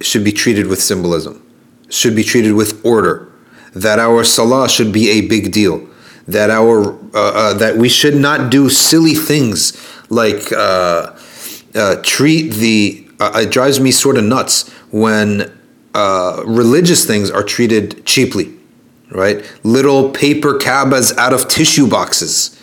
should be treated with symbolism, should be treated with order, that our salah should be a big deal, that our uh, uh, that we should not do silly things like uh, uh treat the. It drives me sort of nuts when religious things are treated cheaply, right? Little paper Kaabas out of tissue boxes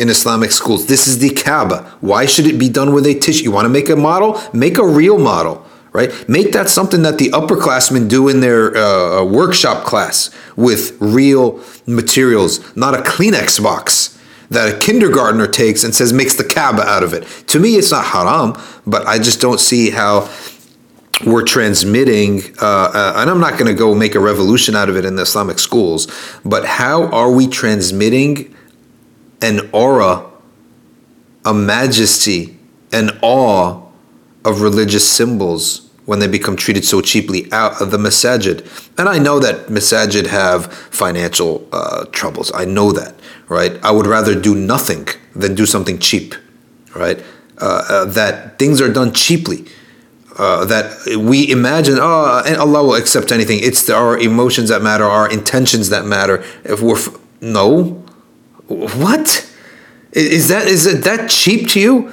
in Islamic schools. This is the Kaaba. Why should it be done with a tissue? You want to make a model? Make a real model right? Make that something that the upperclassmen do in their uh, workshop class with real materials, not a Kleenex box that a kindergartner takes and says makes the Kaaba out of it. To me, it's not haram, but I just don't see how we're transmitting, uh, uh, and I'm not going to go make a revolution out of it in the Islamic schools, but how are we transmitting an aura, a majesty, an awe of religious symbols when they become treated so cheaply out of the masajid. And I know that masajid have financial uh, troubles. I know that, right? I would rather do nothing than do something cheap, right? Uh, uh, that things are done cheaply. Uh, that we imagine, oh, and Allah will accept anything. It's the, our emotions that matter, our intentions that matter. If we're f- no, what is that? Is it that cheap to you?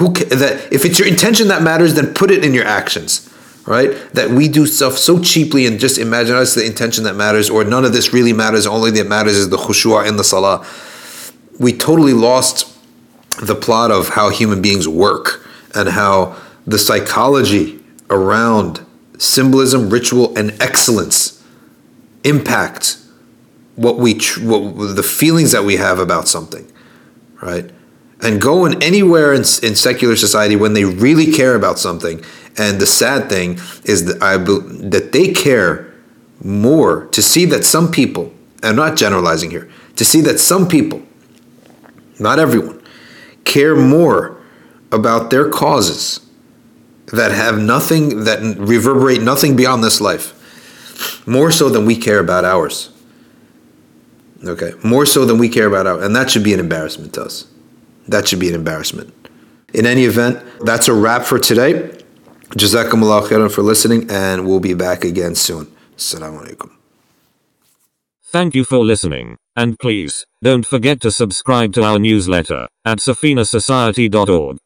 Who that if it's your intention that matters, then put it in your actions right? That we do stuff so cheaply and just imagine us the intention that matters, or none of this really matters. Only that matters is the khushu'ah in the salah. We totally lost the plot of how human beings work and how the psychology around symbolism, ritual, and excellence impact what we tr- what, the feelings that we have about something, right? And going anywhere in, in secular society when they really care about something. And the sad thing is that I that they care more to see that some people, I'm not generalizing here, to see that some people, not everyone, care more about their causes that have nothing that reverberate nothing beyond this life more so than we care about ours. Okay? More so than we care about ours and that should be an embarrassment to us that should be an embarrassment. In any event that's a wrap for today. Jazakumullah khairan for listening and we'll be back again soon. Assalamu alaikum. Thank you for listening, and please, don't forget to subscribe to our newsletter at safinasociety.org.